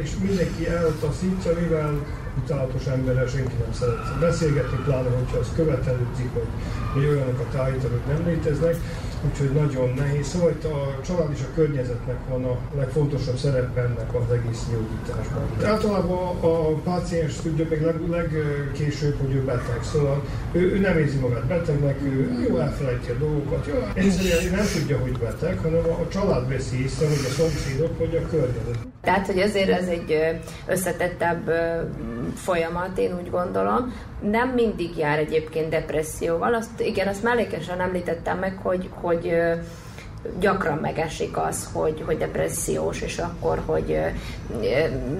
és mindenki eltaszítja, mivel utálatos emberrel senki nem szeret beszélgetni, pláne hogyha az követelődik, hogy, hogy olyanokat állítanak nem léteznek, úgyhogy nagyon nehéz. Szóval itt a család és a környezetnek van a legfontosabb szerepe ennek az egész gyógyításban. Általában a páciens tudja meg leg, legkésőbb, hogy ő beteg, szóval ő, ő nem érzi magát betegnek, ő jó elfelejti a dolgokat, jó, egyszerűen nem tudja, hogy beteg, hanem a, a család veszi észre, hogy a szomszédok, vagy a környezet. Tehát, hogy azért ez egy összetettebb folyamat, én úgy gondolom. Nem mindig jár egyébként depresszióval. Azt, igen, azt mellékesen említettem meg, hogy, hogy gyakran megesik az, hogy, hogy depressziós, és akkor, hogy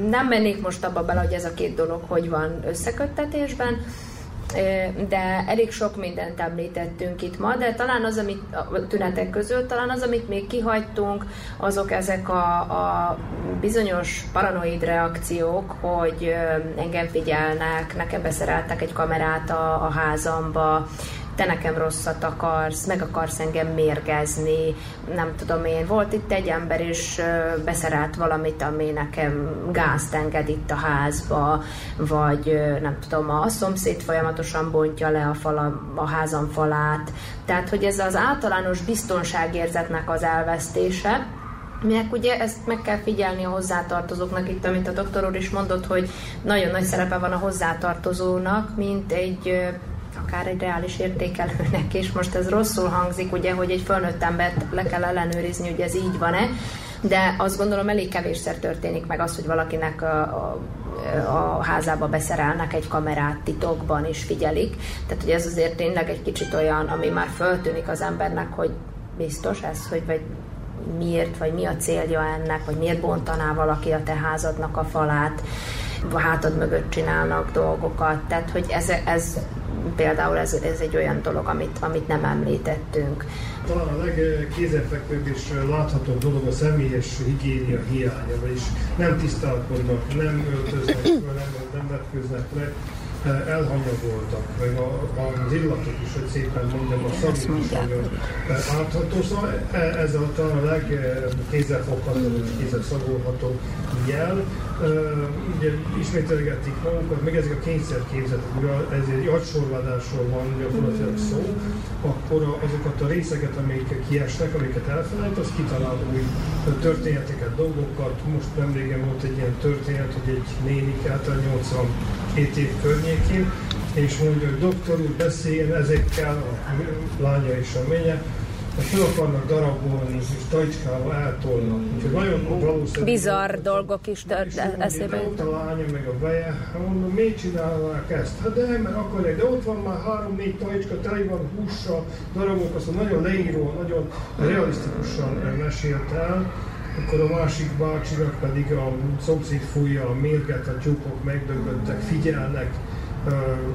nem mennék most abba bele, hogy ez a két dolog hogy van összeköttetésben, de elég sok mindent említettünk itt ma, de talán az, amit a tünetek között, talán az, amit még kihagytunk, azok ezek a, a bizonyos paranoid reakciók, hogy engem figyelnek, nekem beszereltek egy kamerát a, a házamba, te nekem rosszat akarsz, meg akarsz engem mérgezni, nem tudom én. Volt itt egy ember is beszerelt valamit, ami nekem gázt enged itt a házba, vagy nem tudom, a szomszéd folyamatosan bontja le a, fala, a házam falát. Tehát, hogy ez az általános biztonságérzetnek az elvesztése, Minek ugye ezt meg kell figyelni a hozzátartozóknak, itt amit a doktor úr is mondott, hogy nagyon nagy szerepe van a hozzátartozónak, mint egy akár egy reális értékelőnek, és most ez rosszul hangzik, ugye, hogy egy fölnőtt embert le kell ellenőrizni, hogy ez így van-e, de azt gondolom elég kevésszer történik meg az, hogy valakinek a, a, a házába beszerelnek egy kamerát titokban és figyelik. Tehát, hogy ez azért tényleg egy kicsit olyan, ami már föltűnik az embernek, hogy biztos ez, hogy vagy miért, vagy mi a célja ennek, vagy miért bontaná valaki a te házadnak a falát, a hátad mögött csinálnak dolgokat. Tehát, hogy ez, ez például ez, ez egy olyan dolog, amit, amit nem említettünk. Talán a legkézenfekvőbb és láthatóbb dolog a személyes higiénia hiánya, vagyis nem tisztálkodnak, nem öltöznek föl, nem, nem vetkőznek le, elhanyagoltak, meg a, az illatok is, hogy szépen mondjam, a szagok is nagyon átható. Szóval e- ez a talán a legkézzelfogható, vagy kézzelszagolható jel. Ugye ismételgetik magukat, meg ezek a kényszerképzetek, ugye ez egy agysorvadásról van gyakorlatilag szó, akkor azokat a részeket, amik kiesnek, amiket elfelejt, az kitalál új történeteket, dolgokat. Most nem régen volt egy ilyen történet, hogy egy nénik által 87 év környékén, és mondja, hogy doktor úr beszéljen ezekkel, a lánya és a hogy fel akarnak darabolni, és tajcskával eltolnak. Úgyhogy nagyon valószínű... Bizarr dolgok is eszébe. Ott a lánya, meg a veje, hát mondom, miért csinálnák ezt? Hát de, mert akarják, de ott van már három-négy tajcska, tele van hússal, darabok, azt nagyon leíró, nagyon realisztikusan mesélt el. Akkor a másik bácsinak pedig a szomszéd fújja a mérget, a tyúkok megdögöttek, figyelnek,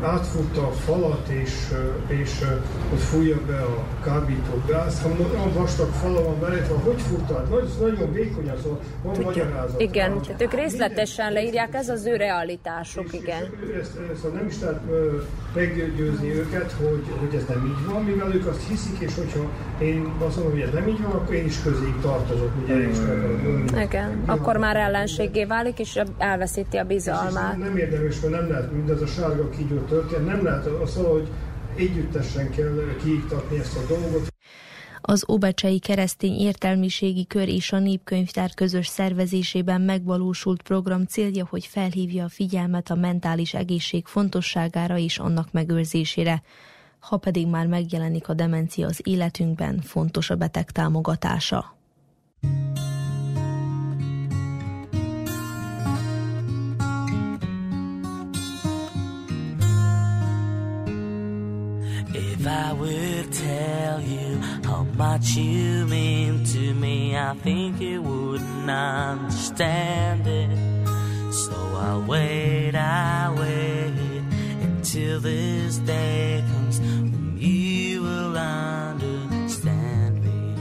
átfutta a falat, és, és ott fújja be a kábító gázt. Ha olyan vastag fala van beletve, hogy futtad? Nagy, nagyon vékony az, van magyarázat. Igen, rá. tehát ők részletesen leírják, ez az ő realitásuk, igen. És ezt, ezt szóval nem is lehet meggyőzni őket, hogy, hogy ez nem így van, mivel ők azt hiszik, és hogyha én azt mondom, hogy ez nem így van, akkor én is közéig tartozok, ugye én is meg. Igen, akkor már ellenségé válik, és elveszíti a És bizalmát. nem érdemes, mert nem lehet mindez a sárga kígyó történet, nem lehet az valahogy együttesen kell kiiktatni ezt a dolgot. Az Óbecsei Keresztény Értelmiségi Kör és a Népkönyvtár közös szervezésében megvalósult program célja, hogy felhívja a figyelmet a mentális egészség fontosságára és annak megőrzésére. Ha pedig már megjelenik a demencia az életünkben, fontos a beteg támogatása. If I would tell you how much you mean to me, I think you wouldn't understand it. So I'll wait, I'll wait until this day comes when you will understand me.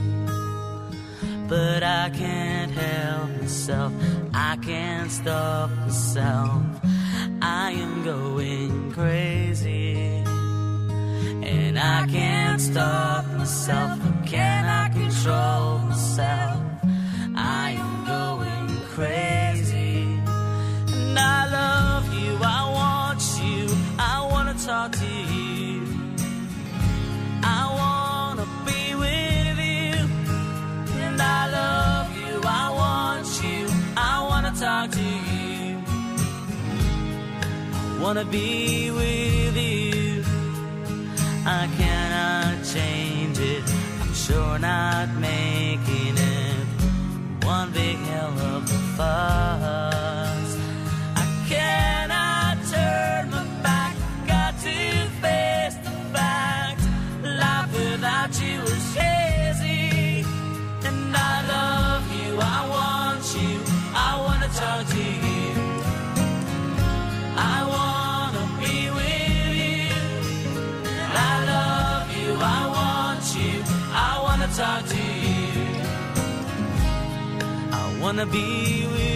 But I can't help myself, I can't stop myself. I am going crazy. And I can't stop myself, can I control myself? I am going crazy. And I love you, I want you, I wanna talk to you. I wanna be with you. And I love you, I want you, I wanna talk to you. I wanna be with you. I cannot change it. I'm sure not making it one big hell of a fuss. I cannot wanna be with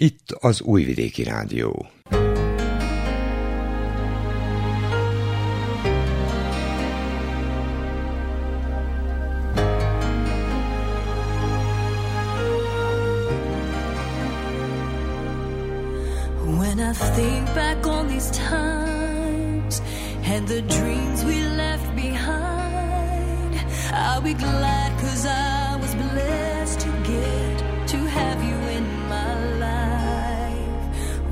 Itt az Újvidéki Rádió. I think back on these times and the dreams we left behind, I'll be glad cause I was blessed to get.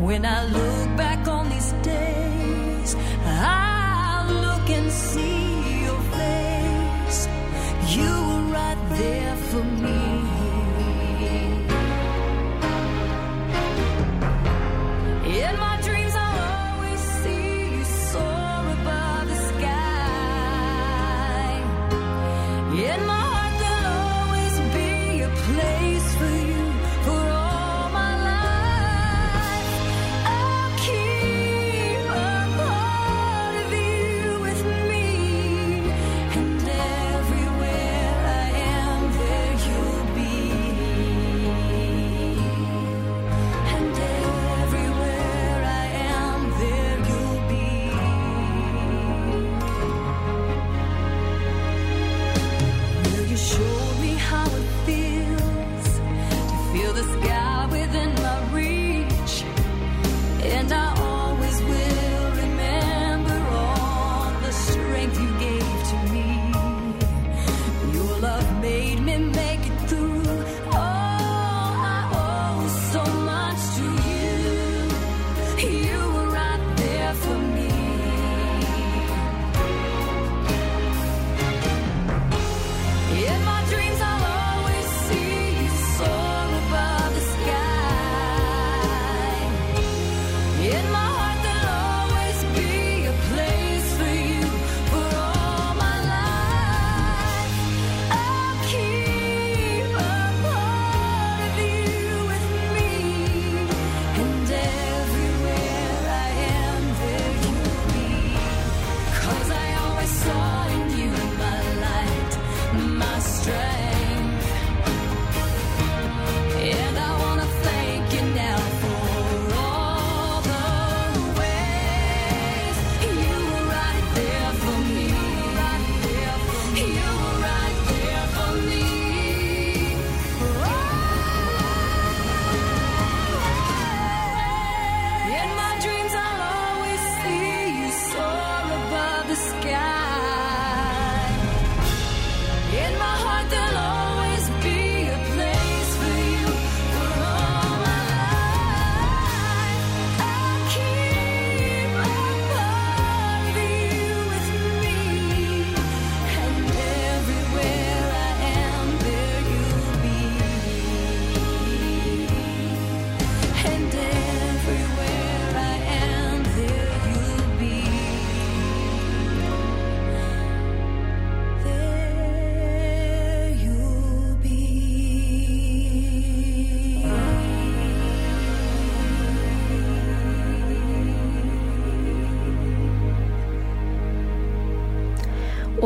When I look back on these days, I look and see your face. You were right there for me.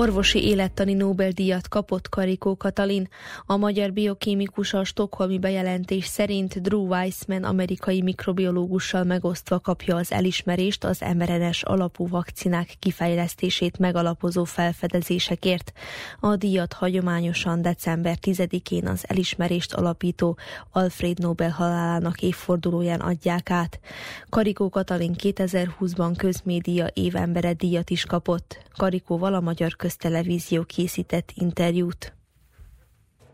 Orvosi élettani Nobel-díjat kapott Karikó Katalin. A magyar biokémikus a stokholmi bejelentés szerint Drew Weissman amerikai mikrobiológussal megosztva kapja az elismerést az mRNS alapú vakcinák kifejlesztését megalapozó felfedezésekért. A díjat hagyományosan december 10-én az elismerést alapító Alfred Nobel halálának évfordulóján adják át. Karikó Katalin 2020-ban közmédia évembere díjat is kapott. Karikóval a Magyar Köztelevízió készített interjút.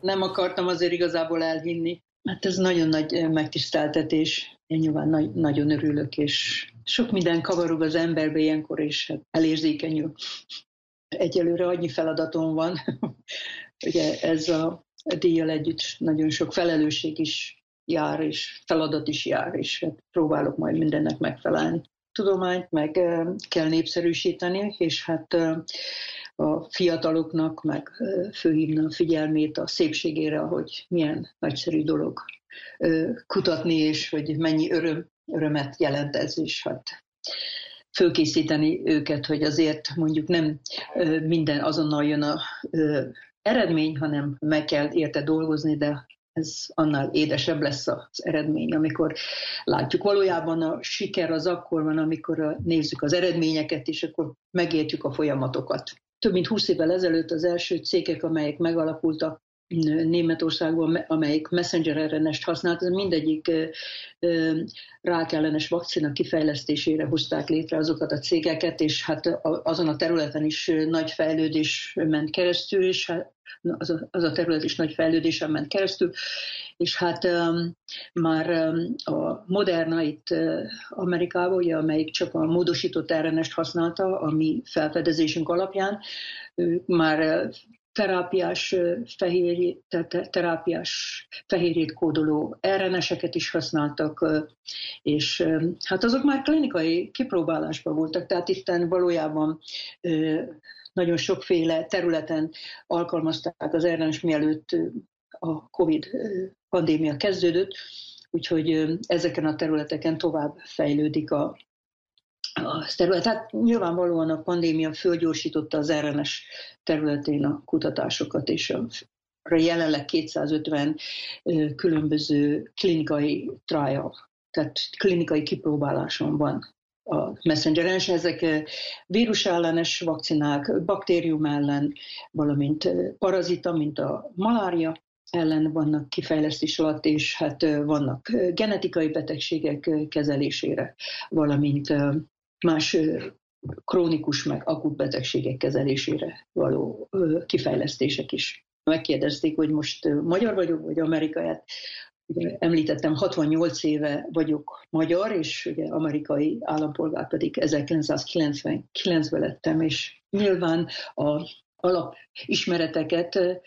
Nem akartam azért igazából elhinni. Hát ez nagyon nagy megtiszteltetés. Én nyilván nagy, nagyon örülök, és sok minden kavarog az emberbe ilyenkor, és hát elérzékenyül. Egyelőre annyi feladatom van. Ugye ez a díjjal együtt nagyon sok felelősség is jár, és feladat is jár, és hát próbálok majd mindennek megfelelni. Tudományt meg kell népszerűsíteni, és hát a fiataloknak meg főhívni a figyelmét a szépségére, hogy milyen nagyszerű dolog kutatni, és hogy mennyi öröm, örömet jelent ez is. Hát fölkészíteni őket, hogy azért mondjuk nem minden azonnal jön a eredmény, hanem meg kell érte dolgozni, de ez annál édesebb lesz az eredmény, amikor látjuk. Valójában a siker az akkor van, amikor nézzük az eredményeket, és akkor megértjük a folyamatokat. Több mint 20 évvel ezelőtt az első cégek, amelyek megalakultak Németországban, me- amelyik messenger RNS-t használt, ez mindegyik rákellenes vakcina kifejlesztésére hozták létre azokat a cégeket, és hát azon a területen is nagy fejlődés ment keresztül, és hát az a, az a terület is nagy fejlődésen ment keresztül, és hát um, már um, a Moderna itt uh, Amerikában, ugye, amelyik csak a módosított RNS-t használta, a mi felfedezésünk alapján, ők már uh, terápiás te- terápiás fehérjét kódoló RNS-eket is használtak, és hát azok már klinikai kipróbálásban voltak, tehát itt valójában nagyon sokféle területen alkalmazták az RNS mielőtt a COVID pandémia kezdődött, úgyhogy ezeken a területeken tovább fejlődik a, a terület. Hát nyilvánvalóan a pandémia fölgyorsította az RNS területén a kutatásokat, és a jelenleg 250 ö, különböző klinikai trial, tehát klinikai kipróbáláson van a messenger RNS. Ezek vírusellenes vakcinák, baktérium ellen, valamint parazita, mint a malária, ellen vannak kifejlesztés alatt, és hát vannak genetikai betegségek kezelésére, valamint más krónikus meg akut betegségek kezelésére való kifejlesztések is. Megkérdezték, hogy most magyar vagyok, vagy amerikai. Hát, ugye említettem, 68 éve vagyok magyar, és ugye amerikai állampolgár pedig 1999-ben lettem, és nyilván a alapismereteket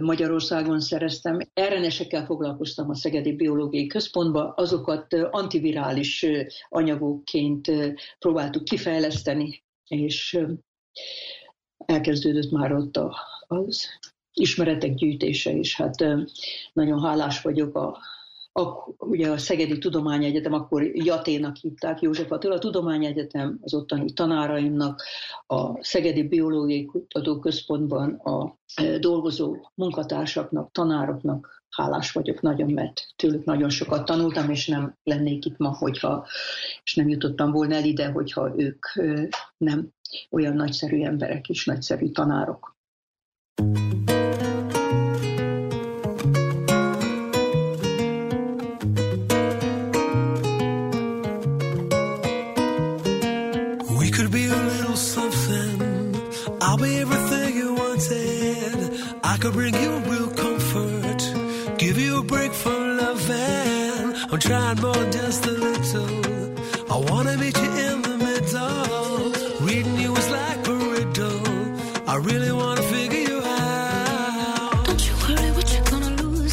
Magyarországon szereztem. RNS-ekkel foglalkoztam a Szegedi Biológiai Központban, azokat antivirális anyagokként próbáltuk kifejleszteni, és elkezdődött már ott az ismeretek gyűjtése, és hát nagyon hálás vagyok a, a, ugye a Szegedi Tudományegyetem, akkor Jaténak hívták, József Attila Tudományegyetem, az ottani tanáraimnak, a Szegedi Biológiai Kutatóközpontban a e, dolgozó munkatársaknak, tanároknak hálás vagyok nagyon, mert tőlük nagyon sokat tanultam, és nem lennék itt ma, hogyha, és nem jutottam volna el ide, hogyha ők ö, nem olyan nagyszerű emberek és nagyszerű tanárok. We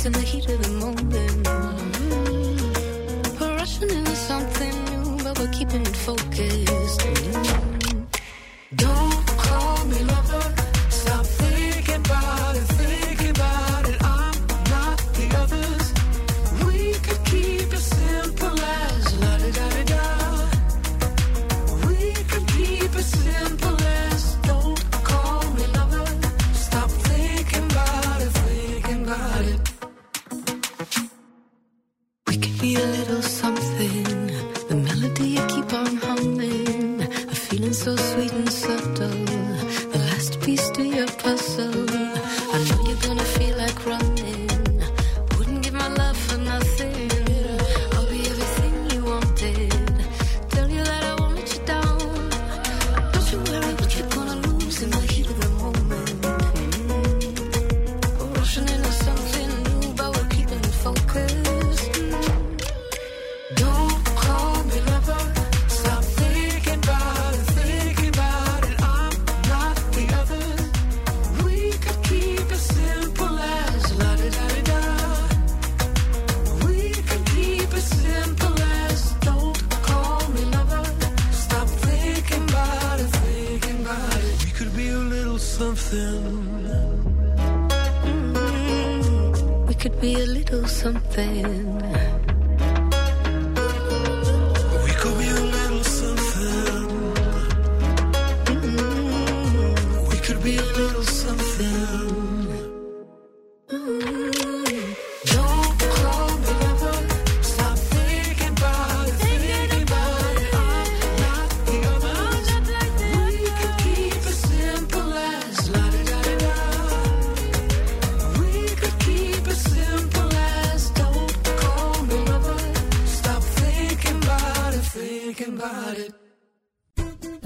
in the heat of the moment. Rushing into something new, but we're keeping it focused.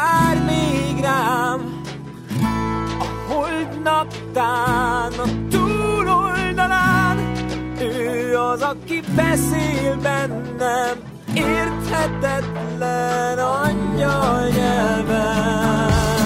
vár még rám a holdnap tán, a túloldalán. Ő az, aki beszél bennem, érthetetlen angyal nyelven.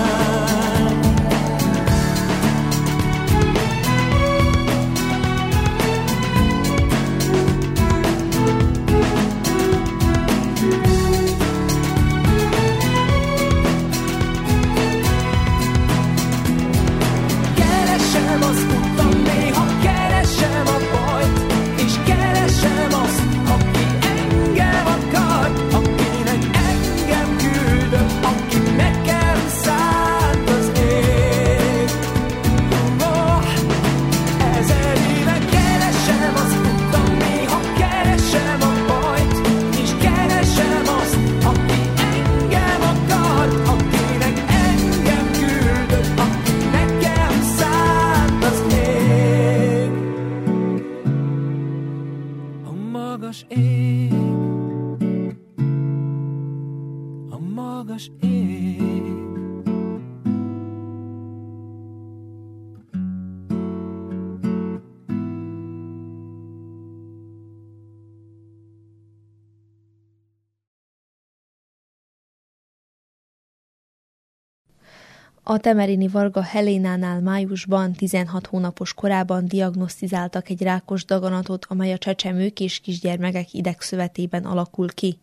A temerini Varga Helénánál májusban 16 hónapos korában diagnosztizáltak egy rákos daganatot, amely a csecsemők és kisgyermekek idegszövetében alakul ki.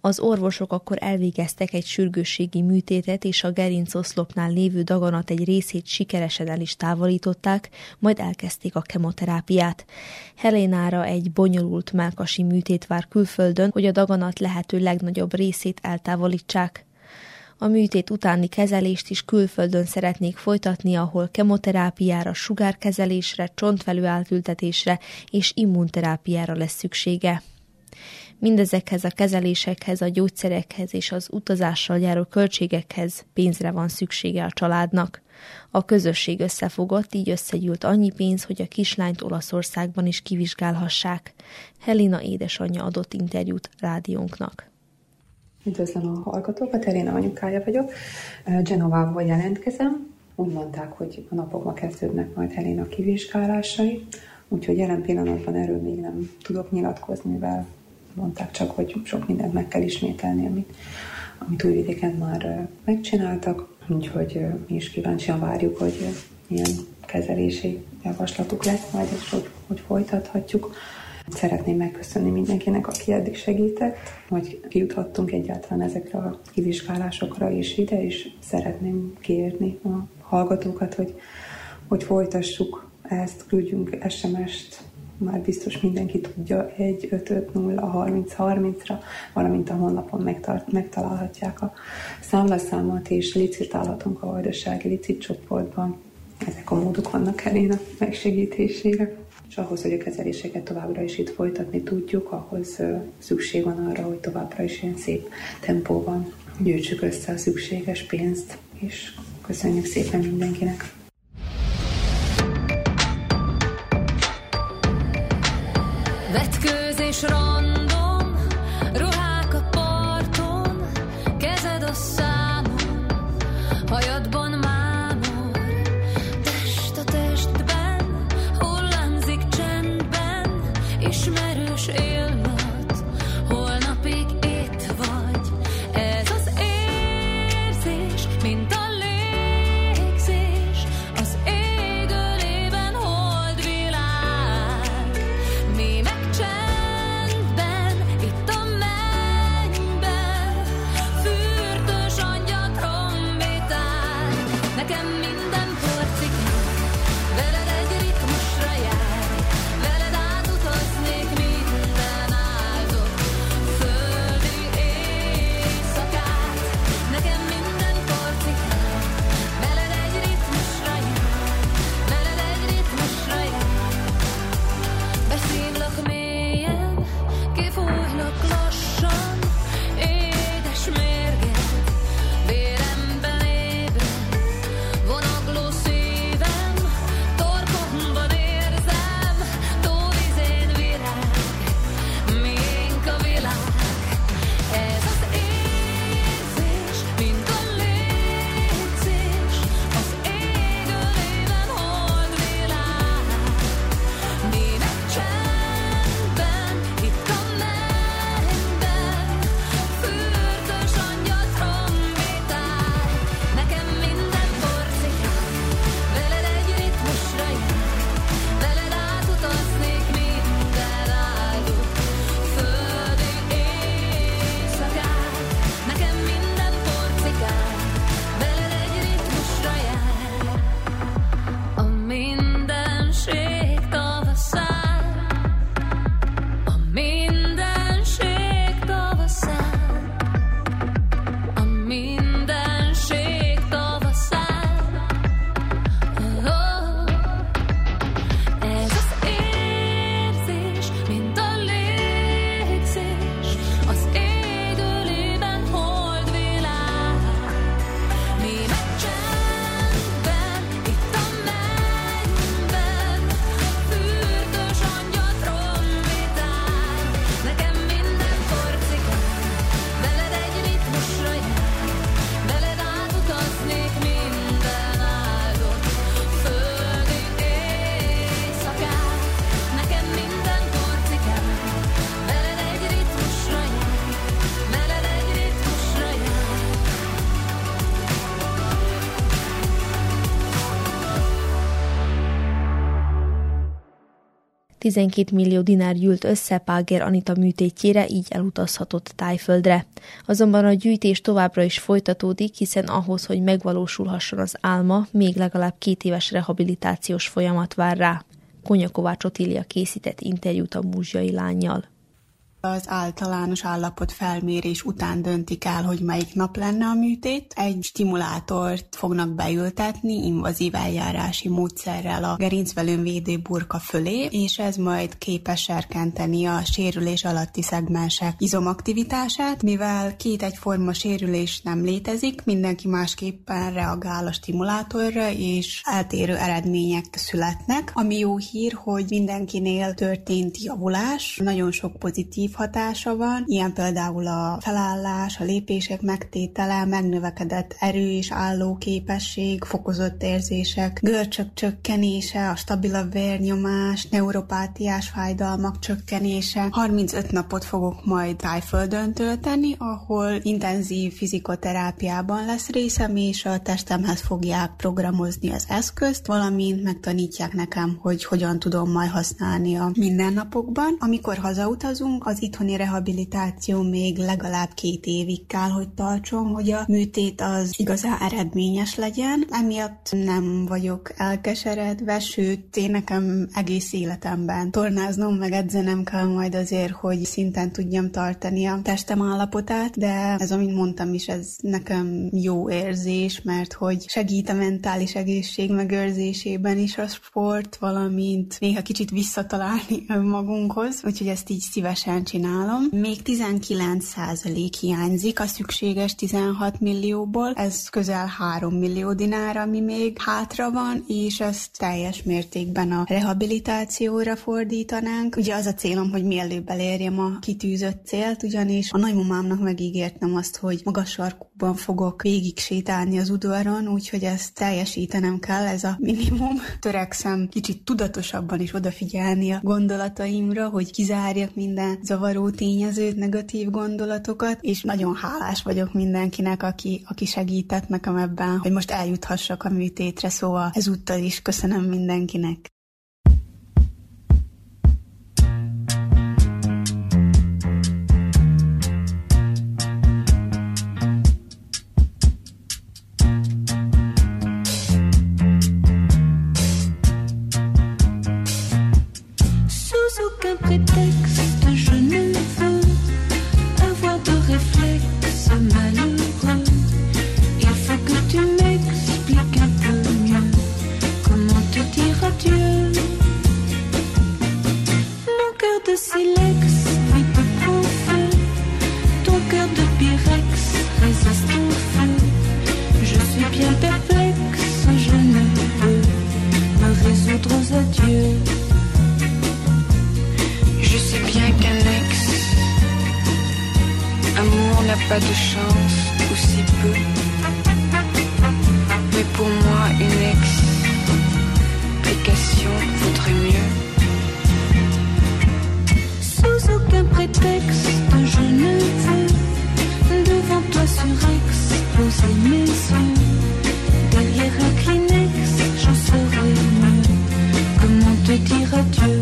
Az orvosok akkor elvégeztek egy sürgősségi műtétet, és a gerincoszlopnál lévő daganat egy részét sikeresen el is távolították, majd elkezdték a kemoterápiát. Helénára egy bonyolult melkasi műtét vár külföldön, hogy a daganat lehető legnagyobb részét eltávolítsák. A műtét utáni kezelést is külföldön szeretnék folytatni, ahol kemoterápiára, sugárkezelésre, csontvelő átültetésre és immunterápiára lesz szüksége. Mindezekhez a kezelésekhez, a gyógyszerekhez és az utazással járó költségekhez pénzre van szüksége a családnak. A közösség összefogott, így összegyűlt annyi pénz, hogy a kislányt Olaszországban is kivizsgálhassák. Helena édesanyja adott interjút rádiónknak. Üdvözlöm a hallgatókat, Elena anyukája vagyok. Genovából jelentkezem. Úgy mondták, hogy a napokban kezdődnek majd Helena kivizsgálásai, úgyhogy jelen pillanatban erről még nem tudok nyilatkozni, mivel mondták csak, hogy sok mindent meg kell ismételni, amit, amit újvidéken már megcsináltak, úgyhogy mi is kíváncsian várjuk, hogy milyen kezelési javaslatuk lesz majd, és hogy, hogy folytathatjuk. Szeretném megköszönni mindenkinek, aki eddig segített, hogy kijuthattunk egyáltalán ezekre a kivizsgálásokra is ide, és szeretném kérni a hallgatókat, hogy, hogy folytassuk ezt, küldjünk SMS-t, már biztos mindenki tudja, 1 550 30 30-ra, valamint a honlapon megtart, megtalálhatják a számlaszámot, és licitálhatunk a vajdasági licit csoportban. Ezek a módok vannak a megsegítésére és ahhoz, hogy a kezeléseket továbbra is itt folytatni tudjuk, ahhoz szükség van arra, hogy továbbra is ilyen szép tempóban gyűjtsük össze a szükséges pénzt, és köszönjük szépen mindenkinek! Vetkőzés random, 12 millió dinár gyűlt össze Páger Anita műtétjére, így elutazhatott Tájföldre. Azonban a gyűjtés továbbra is folytatódik, hiszen ahhoz, hogy megvalósulhasson az álma, még legalább két éves rehabilitációs folyamat vár rá. Konya Kovács Otília készített interjút a múzsiai lányjal. Az általános állapot felmérés után döntik el, hogy melyik nap lenne a műtét. Egy stimulátort fognak beültetni invazív eljárási módszerrel a gerincvelőnvédő burka fölé, és ez majd képes serkenteni a sérülés alatti szegmensek izomaktivitását, mivel két egyforma sérülés nem létezik, mindenki másképpen reagál a stimulátorra, és eltérő eredmények születnek. Ami jó hír, hogy mindenkinél történt javulás, nagyon sok pozitív hatása van, ilyen például a felállás, a lépések megtétele, megnövekedett erő és állóképesség, fokozott érzések, görcsök csökkenése, a stabilabb vérnyomás, neuropátiás fájdalmak csökkenése. 35 napot fogok majd tájföldön tölteni, ahol intenzív fizikoterápiában lesz részem, és a testemhez fogják programozni az eszközt, valamint megtanítják nekem, hogy hogyan tudom majd használni a mindennapokban. Amikor hazautazunk, az itthoni rehabilitáció még legalább két évig kell, hogy tartson, hogy a műtét az igazán eredményes legyen. Emiatt nem vagyok elkeseredve, sőt, én nekem egész életemben tornáznom, meg edzenem kell majd azért, hogy szinten tudjam tartani a testem állapotát, de ez, amit mondtam is, ez nekem jó érzés, mert hogy segít a mentális egészség megőrzésében is a sport, valamint néha kicsit visszatalálni önmagunkhoz, úgyhogy ezt így szívesen csinálom. Még 19 százalék hiányzik a szükséges 16 millióból, ez közel 3 millió dinár, ami még hátra van, és ezt teljes mértékben a rehabilitációra fordítanánk. Ugye az a célom, hogy mielőbb elérjem a kitűzött célt, ugyanis a nagymamámnak megígértem azt, hogy magas sarkúban fogok végig sétálni az udvaron, úgyhogy ezt teljesítenem kell, ez a minimum. Törekszem kicsit tudatosabban is odafigyelni a gondolataimra, hogy kizárjak minden zavaró tényezőt, negatív gondolatokat, és nagyon hálás vagyok mindenkinek, aki, aki segített nekem ebben, hogy most eljuthassak a műtétre, szóval ezúttal is köszönöm mindenkinek. De silex vit peu feu. Ton cœur de pyrex résiste au feu. Je suis bien perplexe, je ne peux me résoudre aux adieux. Je sais bien qu'un ex Amour n'a pas de chance, ou si peu. Mais pour moi, une explication vaudrait mieux. Aucun prétexte, je ne veux devant toi surexposer mes yeux. Derrière un Kleenex, j'en saurais mieux. Comment te dire adieu?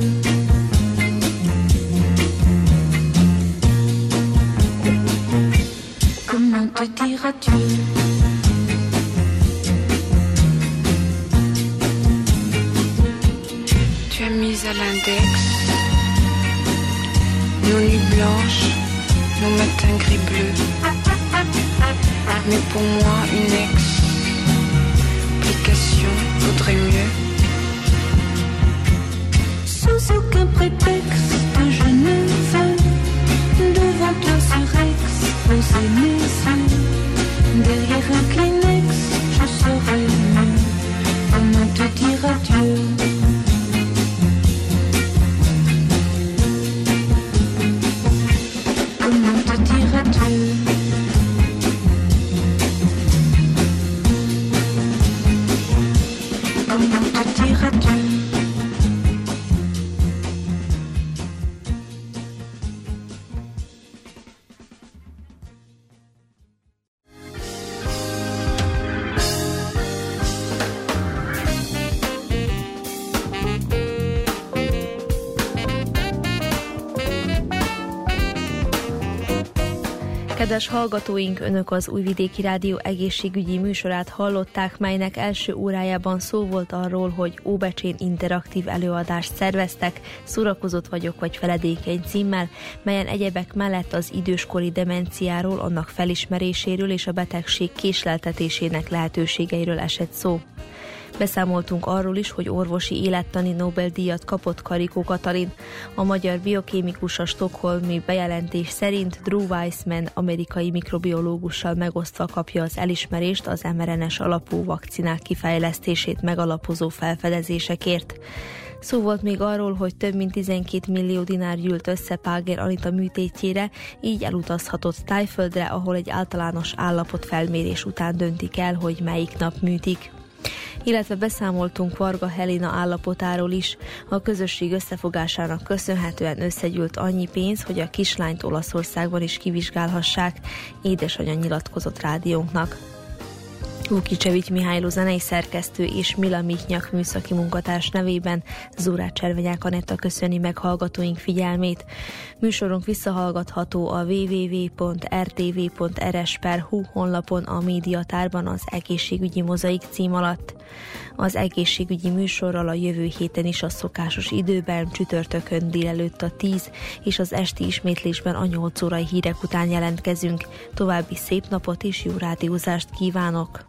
Comment te dire adieu? À l'index blanches, nos matins gris-bleus. Mais pour moi, une explication vaudrait mieux. Sous aucun prétexte, je ne veux devant toi yeux. Derrière Kedves hallgatóink, Önök az Újvidéki Rádió egészségügyi műsorát hallották, melynek első órájában szó volt arról, hogy Óbecsén interaktív előadást szerveztek, Szórakozott vagyok vagy feledékeny címmel, melyen egyebek mellett az időskori demenciáról, annak felismeréséről és a betegség késleltetésének lehetőségeiről esett szó. Beszámoltunk arról is, hogy orvosi élettani Nobel-díjat kapott Karikó Katalin. A magyar biokémikus a stokholmi bejelentés szerint Drew Weissman amerikai mikrobiológussal megosztva kapja az elismerést az mRNS alapú vakcinák kifejlesztését megalapozó felfedezésekért. Szó volt még arról, hogy több mint 12 millió dinár gyűlt össze Páger Anita műtétjére, így elutazhatott Tájföldre, ahol egy általános állapot felmérés után döntik el, hogy melyik nap műtik illetve beszámoltunk Varga Helena állapotáról is. A közösség összefogásának köszönhetően összegyűlt annyi pénz, hogy a kislányt Olaszországban is kivizsgálhassák, édesanyja nyilatkozott rádiónknak. Vukicevics Mihályló zenei szerkesztő és Mila Miknyak műszaki munkatárs nevében Zurát Cservenyák Anetta köszöni meg hallgatóink figyelmét. Műsorunk visszahallgatható a www.rtv.rs.hu honlapon a médiatárban az egészségügyi mozaik cím alatt. Az egészségügyi műsorral a jövő héten is a szokásos időben, csütörtökön délelőtt a 10 és az esti ismétlésben a 8 órai hírek után jelentkezünk. További szép napot és jó rádiózást kívánok!